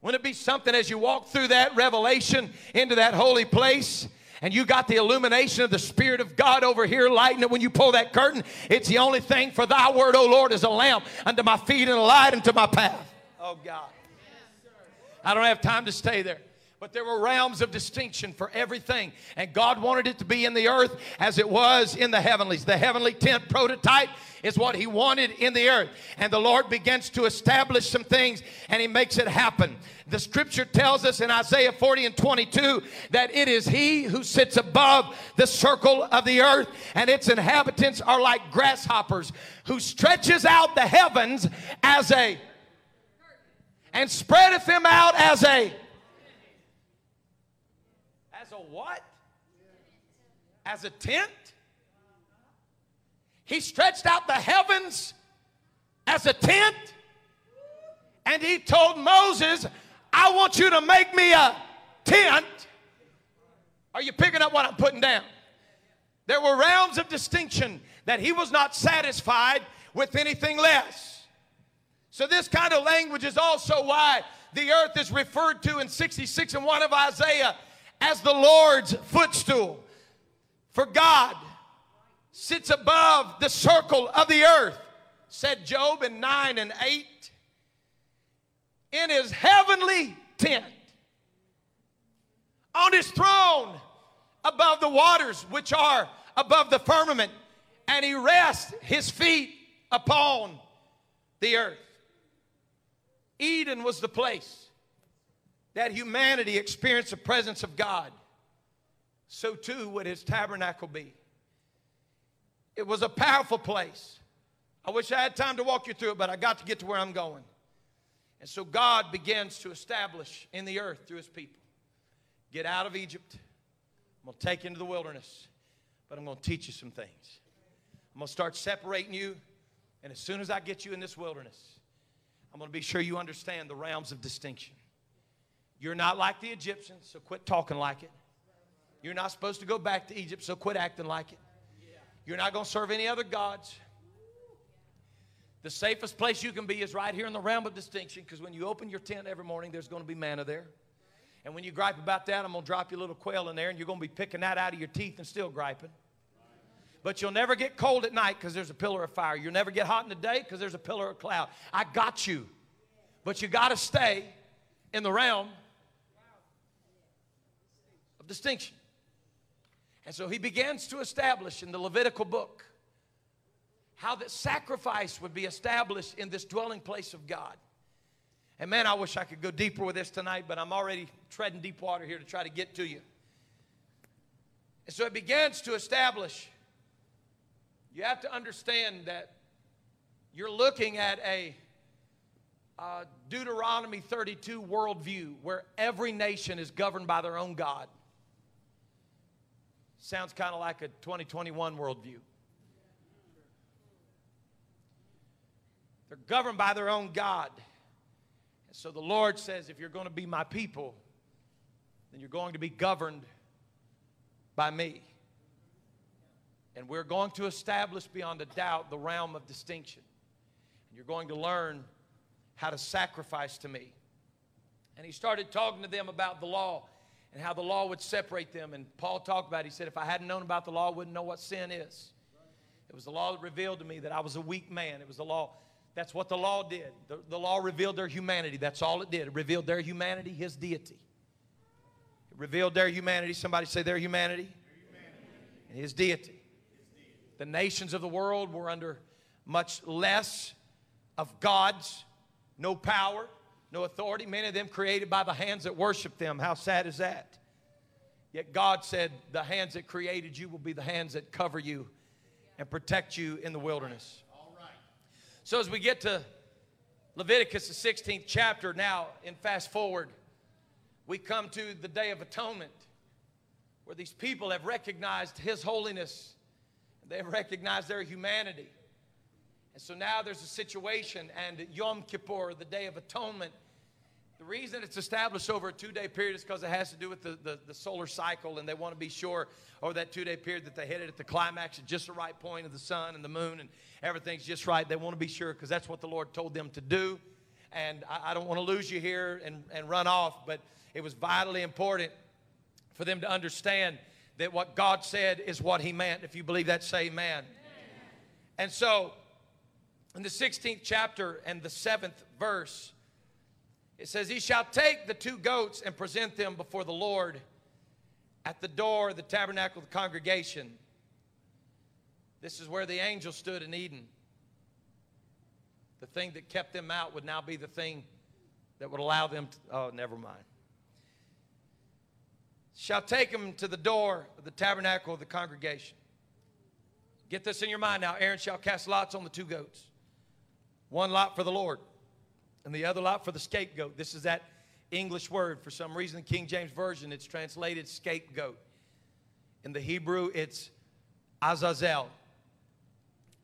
Wouldn't it be something as you walk through that revelation into that holy place? And you got the illumination of the Spirit of God over here lighting it when you pull that curtain. It's the only thing for thy word, O Lord, is a lamp unto my feet and a light unto my path. Oh God. I don't have time to stay there. But there were realms of distinction for everything. And God wanted it to be in the earth as it was in the heavenlies. The heavenly tent prototype is what He wanted in the earth. And the Lord begins to establish some things and He makes it happen. The scripture tells us in Isaiah 40 and 22 that it is He who sits above the circle of the earth, and its inhabitants are like grasshoppers, who stretches out the heavens as a and spreadeth them out as a what? As a tent? He stretched out the heavens as a tent. And he told Moses, I want you to make me a tent. Are you picking up what I'm putting down? There were realms of distinction that he was not satisfied with anything less. So, this kind of language is also why the earth is referred to in 66 and 1 of Isaiah as the Lord's footstool. For God sits above the circle of the earth, said Job in 9 and 8, in his heavenly tent, on his throne above the waters which are above the firmament, and he rests his feet upon the earth. Eden was the place that humanity experienced the presence of God, so too would his tabernacle be. It was a powerful place, I wish I had time to walk you through it, but I got to get to where I'm going. And so God begins to establish in the earth through his people. Get out of Egypt. I'm going to take you into the wilderness, but I'm going to teach you some things. I'm going to start separating you, and as soon as I get you in this wilderness, I'm going to be sure you understand the realms of distinction. You're not like the Egyptians, so quit talking like it. You're not supposed to go back to Egypt, so quit acting like it. You're not going to serve any other gods. The safest place you can be is right here in the realm of distinction because when you open your tent every morning, there's going to be manna there. And when you gripe about that, I'm going to drop you a little quail in there and you're going to be picking that out of your teeth and still griping. But you'll never get cold at night because there's a pillar of fire. You'll never get hot in the day because there's a pillar of cloud. I got you. But you got to stay in the realm distinction. And so he begins to establish in the Levitical book how that sacrifice would be established in this dwelling place of God. And man, I wish I could go deeper with this tonight, but I'm already treading deep water here to try to get to you. And so it begins to establish. You have to understand that you're looking at a Deuteronomy 32 worldview where every nation is governed by their own God. Sounds kind of like a 2021 worldview. They're governed by their own God. And so the Lord says, if you're going to be my people, then you're going to be governed by me. And we're going to establish beyond a doubt the realm of distinction. And you're going to learn how to sacrifice to me. And he started talking to them about the law and how the law would separate them. And Paul talked about it. He said, If I hadn't known about the law, I wouldn't know what sin is. It was the law that revealed to me that I was a weak man. It was the law that's what the law did. The, the law revealed their humanity. That's all it did. It revealed their humanity, his deity. It revealed their humanity. Somebody say their humanity. And his deity. The nations of the world were under much less of God's, no power, no authority. Many of them created by the hands that worship them. How sad is that? Yet God said, The hands that created you will be the hands that cover you and protect you in the wilderness. All right. So as we get to Leviticus, the 16th chapter, now in fast forward, we come to the Day of Atonement, where these people have recognized His holiness, they have recognized their humanity. And so now there's a situation, and Yom Kippur, the Day of Atonement, the reason it's established over a two day period is because it has to do with the, the, the, solar cycle, and they want to be sure over that two day period that they hit it at the climax at just the right point of the sun and the moon, and everything's just right. They want to be sure because that's what the Lord told them to do. And I, I don't want to lose you here and, and run off, but it was vitally important for them to understand that what God said is what He meant. If you believe that, say amen. amen. And so, in the 16th chapter and the 7th verse, it says, He shall take the two goats and present them before the Lord at the door of the tabernacle of the congregation. This is where the angel stood in Eden. The thing that kept them out would now be the thing that would allow them to, oh, never mind. Shall take them to the door of the tabernacle of the congregation. Get this in your mind now. Aaron shall cast lots on the two goats. One lot for the Lord and the other lot for the scapegoat. This is that English word. For some reason, the King James Version, it's translated scapegoat. In the Hebrew, it's Azazel.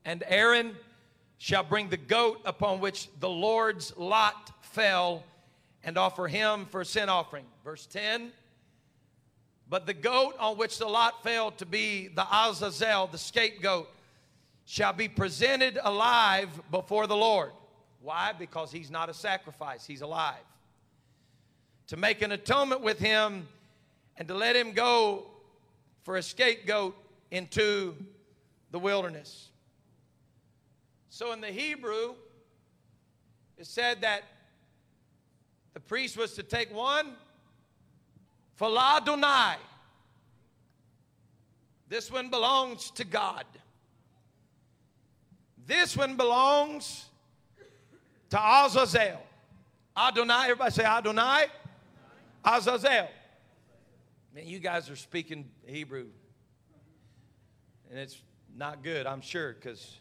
And Aaron shall bring the goat upon which the Lord's lot fell and offer him for a sin offering. Verse 10 But the goat on which the lot fell to be the Azazel, the scapegoat, shall be presented alive before the Lord. Why? Because he's not a sacrifice, he's alive. To make an atonement with him and to let him go for a scapegoat into the wilderness. So in the Hebrew, it said that the priest was to take one for Ladonai. This one belongs to God. This one belongs to Azazel. Adonai, everybody say Adonai. Azazel. Man, you guys are speaking Hebrew. And it's not good, I'm sure, because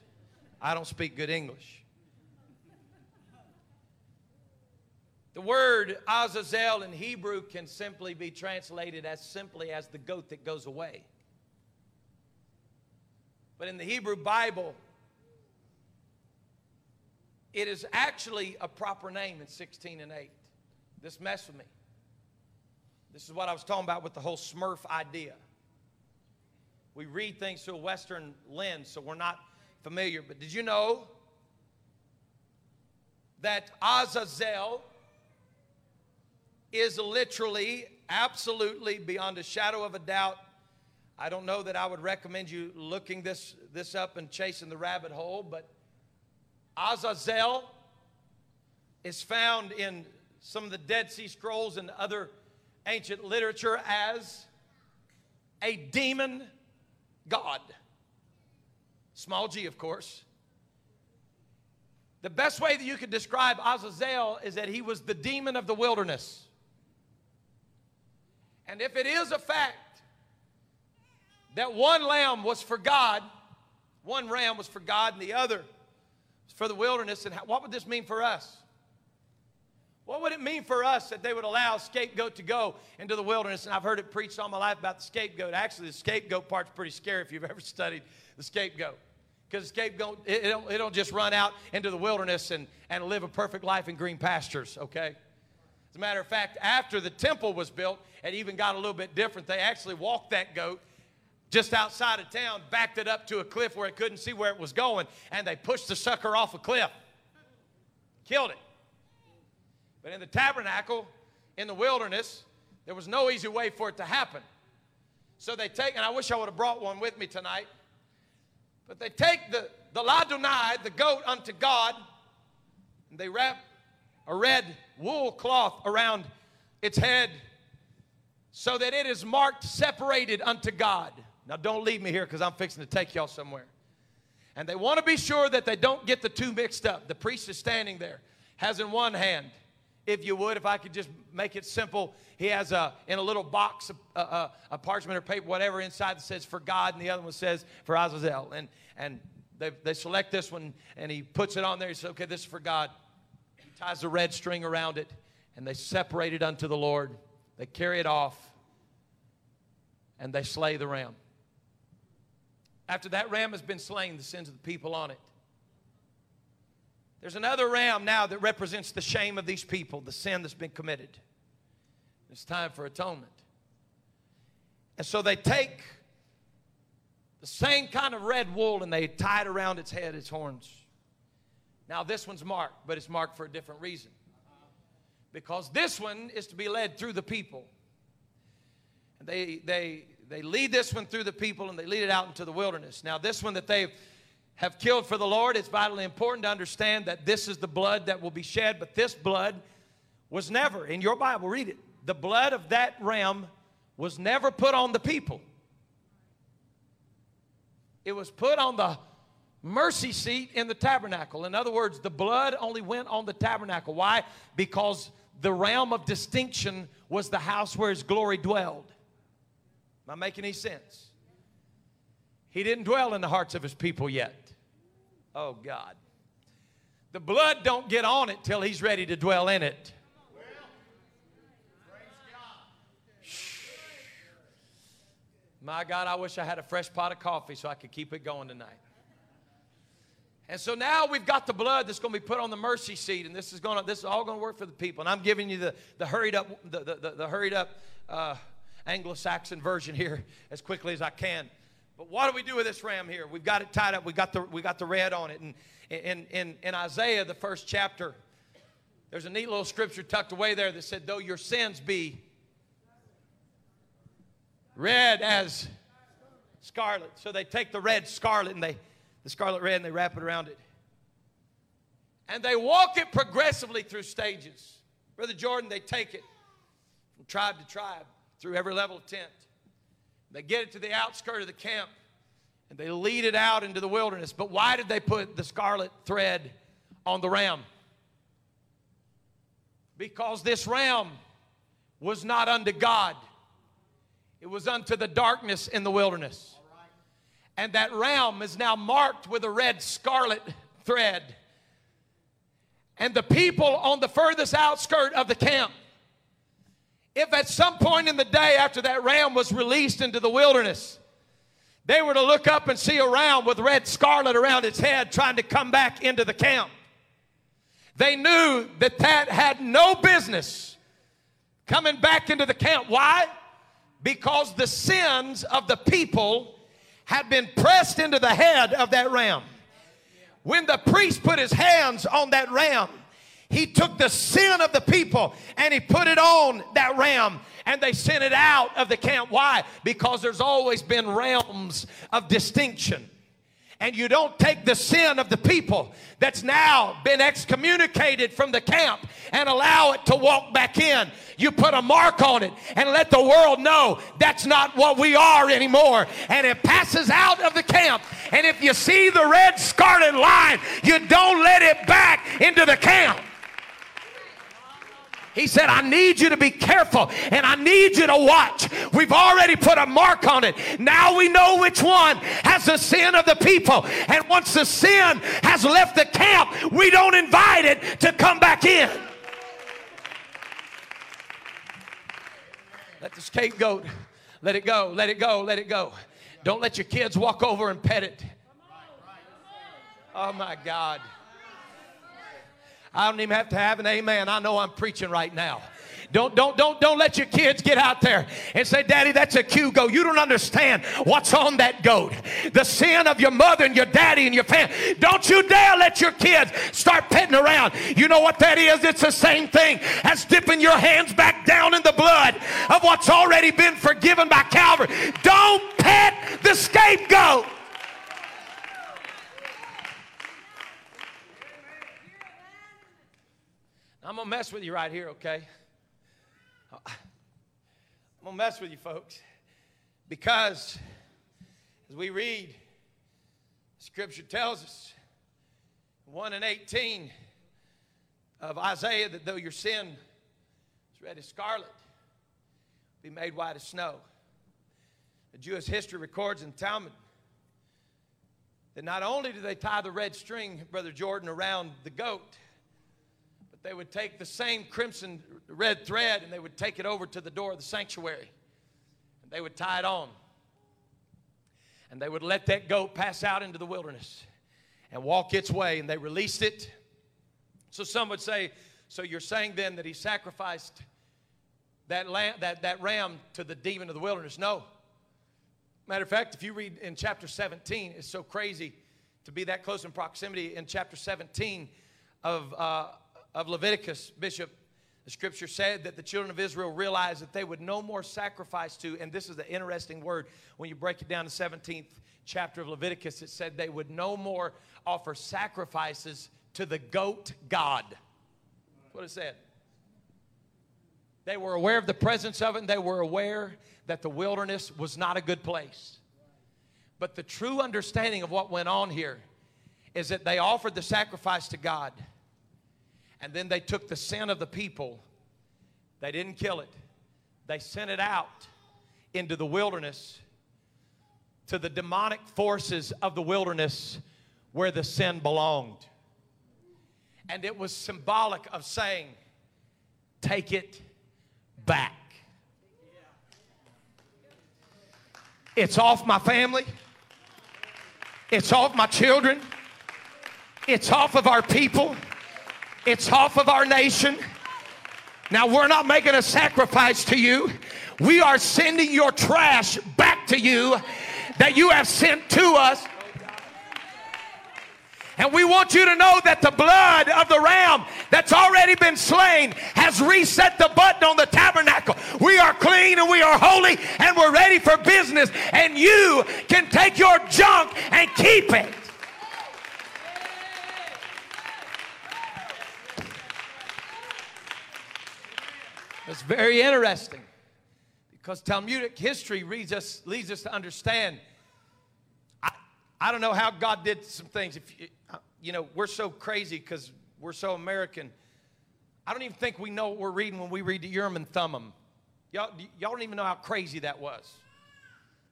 I don't speak good English. The word Azazel in Hebrew can simply be translated as simply as the goat that goes away. But in the Hebrew Bible, it is actually a proper name in 16 and 8. This messed with me. This is what I was talking about with the whole Smurf idea. We read things through a Western lens, so we're not familiar. But did you know that Azazel is literally, absolutely, beyond a shadow of a doubt? I don't know that I would recommend you looking this, this up and chasing the rabbit hole, but Azazel is found in some of the Dead Sea Scrolls and other ancient literature as a demon god. Small g, of course. The best way that you could describe Azazel is that he was the demon of the wilderness. And if it is a fact that one lamb was for God, one ram was for God, and the other for the wilderness. And what would this mean for us? What would it mean for us that they would allow scapegoat to go into the wilderness? And I've heard it preached all my life about the scapegoat. Actually, the scapegoat part's pretty scary if you've ever studied the scapegoat. Because the scapegoat, it, it, don't, it don't just run out into the wilderness and, and live a perfect life in green pastures, okay? As a matter of fact, after the temple was built, it even got a little bit different. They actually walked that goat just outside of town, backed it up to a cliff where it couldn't see where it was going, and they pushed the sucker off a cliff. Killed it. But in the tabernacle, in the wilderness, there was no easy way for it to happen. So they take, and I wish I would have brought one with me tonight, but they take the, the ladonai, the goat unto God, and they wrap a red wool cloth around its head so that it is marked separated unto God. Now, don't leave me here because I'm fixing to take y'all somewhere. And they want to be sure that they don't get the two mixed up. The priest is standing there, has in one hand, if you would, if I could just make it simple, he has a, in a little box, a, a, a parchment or paper, whatever inside that says for God, and the other one says for Azazel. And, and they, they select this one, and he puts it on there. He says, okay, this is for God. He ties a red string around it, and they separate it unto the Lord. They carry it off, and they slay the ram. After that ram has been slain, the sins of the people on it. There's another ram now that represents the shame of these people, the sin that's been committed. It's time for atonement. And so they take the same kind of red wool and they tie it around its head, its horns. Now, this one's marked, but it's marked for a different reason. Because this one is to be led through the people. And they, they, they lead this one through the people and they lead it out into the wilderness. Now, this one that they have killed for the Lord, it's vitally important to understand that this is the blood that will be shed, but this blood was never, in your Bible, read it. The blood of that ram was never put on the people, it was put on the mercy seat in the tabernacle. In other words, the blood only went on the tabernacle. Why? Because the realm of distinction was the house where his glory dwelled. Am I making any sense? He didn't dwell in the hearts of his people yet. Oh, God. The blood don't get on it till he's ready to dwell in it. My God, I wish I had a fresh pot of coffee so I could keep it going tonight. And so now we've got the blood that's going to be put on the mercy seat, and this is going to, this is all going to work for the people. And I'm giving you the, the hurried up, the, the, the, the hurried up uh, Anglo-Saxon version here as quickly as I can. But what do we do with this ram here? We've got it tied up. We got the we got the red on it. And in, in, in Isaiah, the first chapter, there's a neat little scripture tucked away there that said, "Though your sins be red as scarlet," so they take the red scarlet and they the scarlet red and they wrap it around it, and they walk it progressively through stages. Brother Jordan, they take it from tribe to tribe through every level of tent. They get it to the outskirt of the camp and they lead it out into the wilderness. But why did they put the scarlet thread on the ram? Because this ram was not unto God, it was unto the darkness in the wilderness. And that ram is now marked with a red scarlet thread. And the people on the furthest outskirt of the camp, if at some point in the day after that ram was released into the wilderness, they were to look up and see a ram with red scarlet around its head trying to come back into the camp. They knew that that had no business coming back into the camp. Why? Because the sins of the people had been pressed into the head of that ram. When the priest put his hands on that ram, he took the sin of the people and he put it on that ram and they sent it out of the camp. Why? Because there's always been realms of distinction and you don't take the sin of the people that's now been excommunicated from the camp and allow it to walk back in. You put a mark on it and let the world know that's not what we are anymore. And it passes out of the camp. And if you see the red scarlet line, you don't let it back into the camp. He said, I need you to be careful and I need you to watch. We've already put a mark on it. Now we know which one has the sin of the people. And once the sin has left the camp, we don't invite it to come back in. Let the scapegoat, let it go, let it go, let it go. Don't let your kids walk over and pet it. Oh my God. I don't even have to have an amen. I know I'm preaching right now. Don't, don't, don't, don't let your kids get out there and say, Daddy, that's a cute goat. You don't understand what's on that goat. The sin of your mother and your daddy and your family. Don't you dare let your kids start petting around. You know what that is? It's the same thing as dipping your hands back down in the blood of what's already been forgiven by Calvary. Don't pet the scapegoat. I'm going to mess with you right here, okay? I'm going to mess with you, folks. Because as we read, Scripture tells us, 1 and 18 of Isaiah, that though your sin is red as scarlet, be made white as snow. The Jewish history records in Talmud that not only do they tie the red string, Brother Jordan, around the goat, they would take the same crimson red thread and they would take it over to the door of the sanctuary. And they would tie it on. And they would let that goat pass out into the wilderness and walk its way. And they released it. So some would say, so you're saying then that he sacrificed that, lamb, that, that ram to the demon of the wilderness? No. Matter of fact, if you read in chapter 17, it's so crazy to be that close in proximity. In chapter 17 of, uh, of Leviticus, Bishop, the scripture said that the children of Israel realized that they would no more sacrifice to, and this is the interesting word when you break it down to 17th chapter of Leviticus, it said they would no more offer sacrifices to the goat God. That's what it said. They were aware of the presence of it, and they were aware that the wilderness was not a good place. But the true understanding of what went on here is that they offered the sacrifice to God. And then they took the sin of the people. They didn't kill it, they sent it out into the wilderness to the demonic forces of the wilderness where the sin belonged. And it was symbolic of saying, Take it back. It's off my family. It's off my children. It's off of our people. It's off of our nation. Now, we're not making a sacrifice to you. We are sending your trash back to you that you have sent to us. And we want you to know that the blood of the ram that's already been slain has reset the button on the tabernacle. We are clean and we are holy and we're ready for business. And you can take your junk and keep it. It's very interesting because Talmudic history leads us, leads us to understand. I, I don't know how God did some things. If you, uh, you know, we're so crazy because we're so American. I don't even think we know what we're reading when we read the Urim and Thummim. Y'all, y'all don't even know how crazy that was.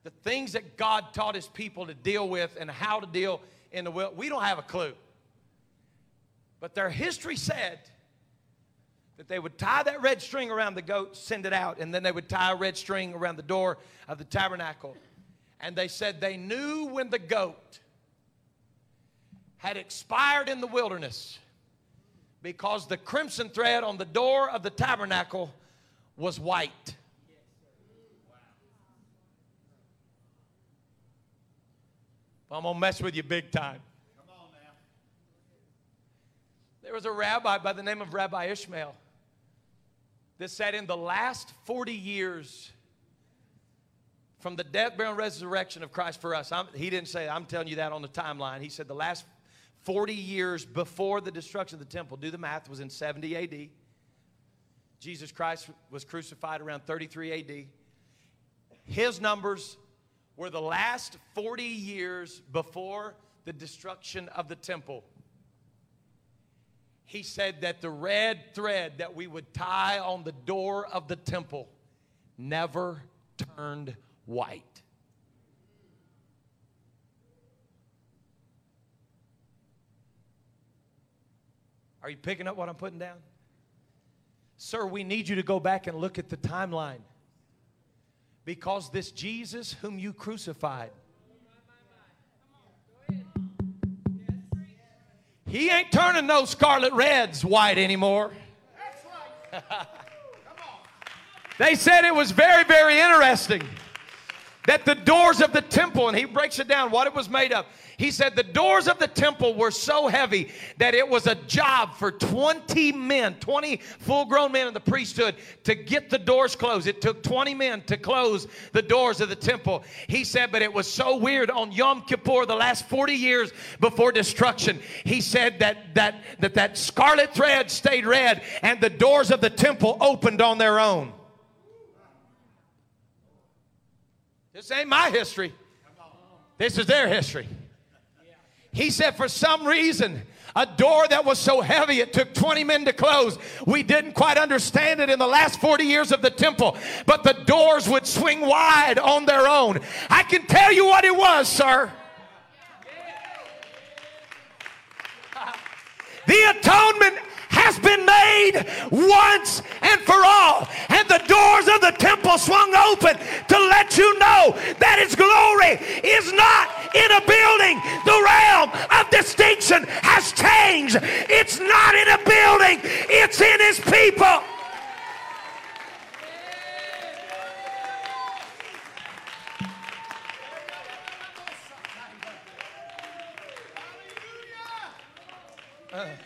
the things that God taught his people to deal with and how to deal in the world, we don't have a clue. But their history said that they would tie that red string around the goat, send it out, and then they would tie a red string around the door of the tabernacle. And they said they knew when the goat had expired in the wilderness because the crimson thread on the door of the tabernacle was white. I'm going to mess with you big time. There was a rabbi by the name of Rabbi Ishmael that said in the last 40 years from the death, burial, and resurrection of Christ for us, I'm, he didn't say, I'm telling you that on the timeline. He said the last 40 years before the destruction of the temple, do the math, was in 70 AD. Jesus Christ was crucified around 33 AD. His numbers were the last 40 years before the destruction of the temple. He said that the red thread that we would tie on the door of the temple never turned white. Are you picking up what I'm putting down? Sir, we need you to go back and look at the timeline. Because this Jesus whom you crucified, he ain't turning those scarlet reds white anymore. they said it was very, very interesting that the doors of the temple, and he breaks it down what it was made of. He said the doors of the temple were so heavy that it was a job for 20 men, 20 full grown men in the priesthood to get the doors closed. It took 20 men to close the doors of the temple. He said, but it was so weird on Yom Kippur, the last 40 years before destruction. He said that that, that, that scarlet thread stayed red and the doors of the temple opened on their own. This ain't my history. This is their history. He said, for some reason, a door that was so heavy it took 20 men to close. We didn't quite understand it in the last 40 years of the temple, but the doors would swing wide on their own. I can tell you what it was, sir. The atonement has been made once and for all. And the doors of the temple swung open to let you know that His glory is not in a building. The realm of distinction has changed. It's not in a building, it's in His people. Uh.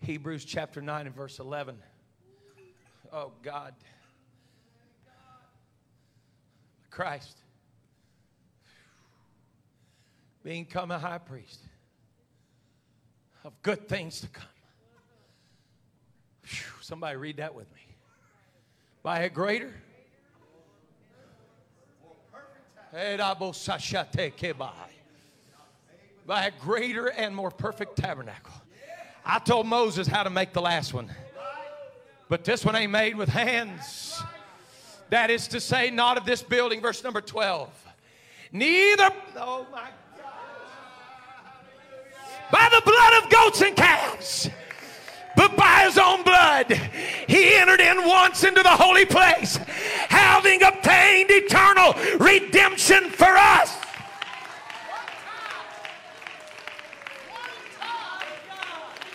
Hebrews chapter 9 and verse 11. Oh, God. Christ being come a high priest of good things to come. Whew, somebody read that with me. By a greater by a greater and more perfect tabernacle. I told Moses how to make the last one, but this one ain't made with hands. That is to say, not of this building, verse number 12. Neither, oh my God, by the blood of goats and calves but by his own blood he entered in once into the holy place, having obtained eternal redemption for us.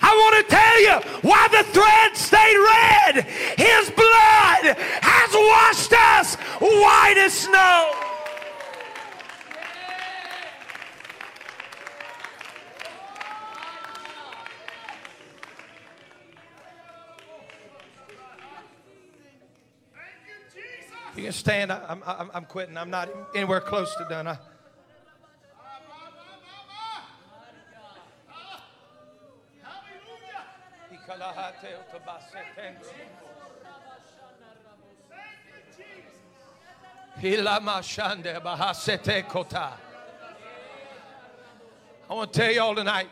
I want to tell you why the thread stayed red. His blood has washed us white as snow. You stand. I'm, I'm, I'm quitting. I'm not anywhere close to done. I, I want to tell y'all tonight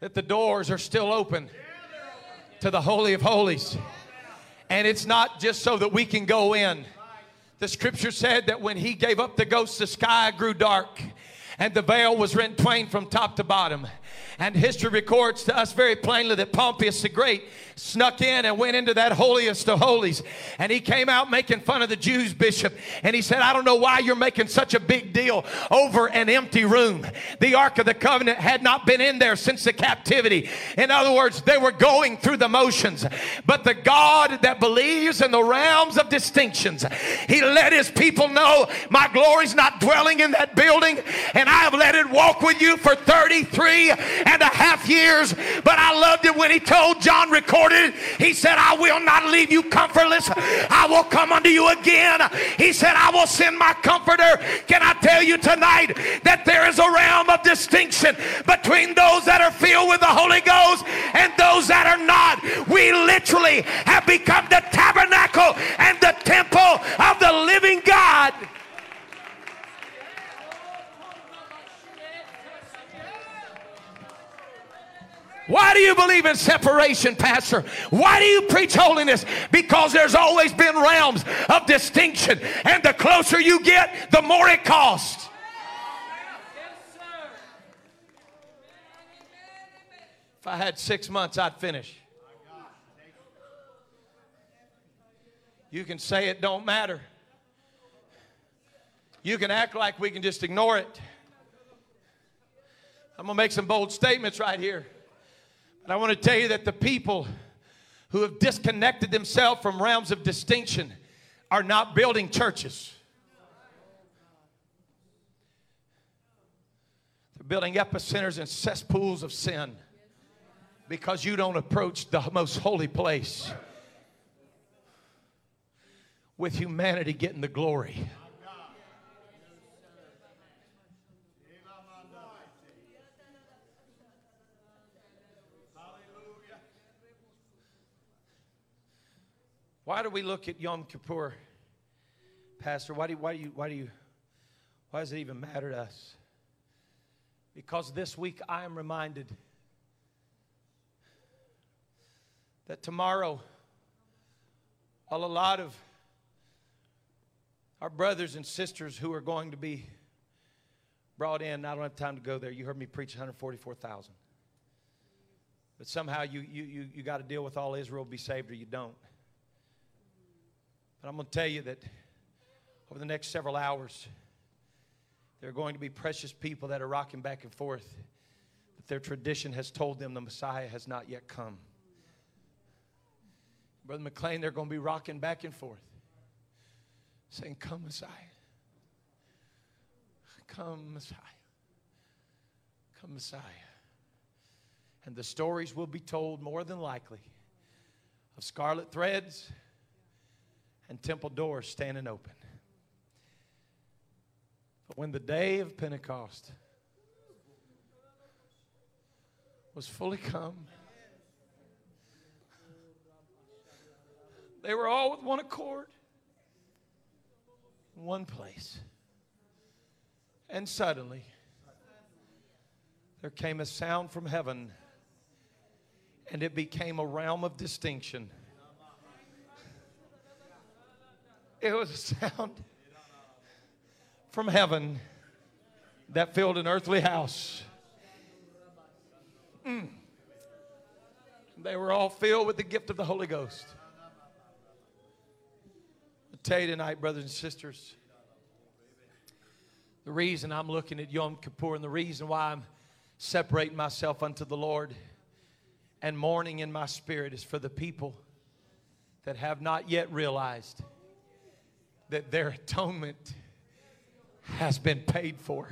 that the doors are still open to the Holy of Holies. And it's not just so that we can go in. The scripture said that when he gave up the ghost, the sky grew dark and the veil was rent twain from top to bottom. And history records to us very plainly that Pompeius the Great snuck in and went into that holiest of holies. And he came out making fun of the Jews, Bishop. And he said, I don't know why you're making such a big deal over an empty room. The Ark of the Covenant had not been in there since the captivity. In other words, they were going through the motions. But the God that believes in the realms of distinctions, he let his people know my glory's not dwelling in that building. And I have let it walk with you for 33 and a half years. But I loved it when he told John recorded, he said, I will not leave you comfortless. I will come unto you again. He said, I will send my comforter. Can I tell you tonight that there is a realm of distinction between those that are filled with the Holy Ghost and those that are not? We literally have become the tabernacle and the temple of the living God. Why do you believe in separation, Pastor? Why do you preach holiness? Because there's always been realms of distinction, and the closer you get, the more it costs. If I had six months, I'd finish. You can say it don't matter. You can act like we can just ignore it. I'm going to make some bold statements right here. And I want to tell you that the people who have disconnected themselves from realms of distinction are not building churches. They're building epicenters and cesspools of sin because you don't approach the most holy place with humanity getting the glory. Why do we look at Yom Kippur, Pastor? Why do, why do you, why do you, why does it even matter to us? Because this week I am reminded that tomorrow, a lot of our brothers and sisters who are going to be brought in, I don't have time to go there. You heard me preach 144,000. But somehow you, you, you, you got to deal with all Israel, be saved, or you don't. But I'm going to tell you that over the next several hours, there are going to be precious people that are rocking back and forth. But their tradition has told them the Messiah has not yet come. Brother McLean, they're going to be rocking back and forth, saying, Come, Messiah. Come, Messiah. Come, Messiah. And the stories will be told more than likely of scarlet threads and temple doors standing open. But when the day of Pentecost was fully come, they were all with one accord in one place. And suddenly, there came a sound from heaven, and it became a realm of distinction. It was a sound from heaven that filled an earthly house. Mm. They were all filled with the gift of the Holy Ghost. I tell you tonight, brothers and sisters, the reason I'm looking at Yom Kippur and the reason why I'm separating myself unto the Lord and mourning in my spirit is for the people that have not yet realized that their atonement has been paid for.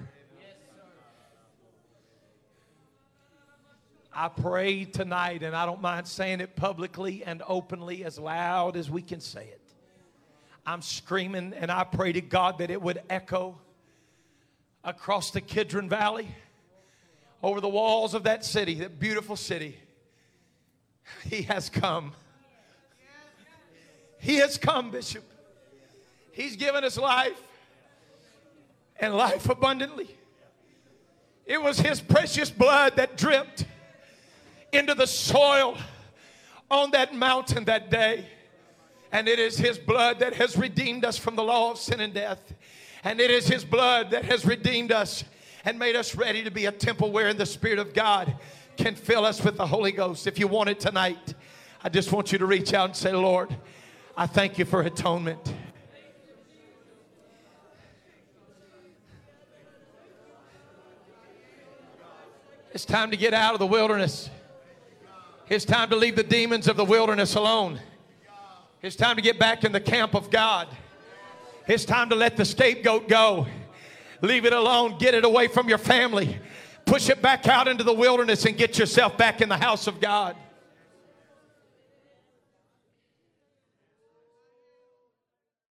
I pray tonight, and I don't mind saying it publicly and openly as loud as we can say it. I'm screaming, and I pray to God that it would echo across the Kidron Valley, over the walls of that city, that beautiful city. He has come. He has come, Bishop. He's given us life and life abundantly. It was his precious blood that dripped into the soil on that mountain that day. And it is his blood that has redeemed us from the law of sin and death. And it is his blood that has redeemed us and made us ready to be a temple wherein the Spirit of God can fill us with the Holy Ghost. If you want it tonight, I just want you to reach out and say, Lord, I thank you for atonement. It's time to get out of the wilderness. It's time to leave the demons of the wilderness alone. It's time to get back in the camp of God. It's time to let the scapegoat go. Leave it alone. Get it away from your family. Push it back out into the wilderness and get yourself back in the house of God.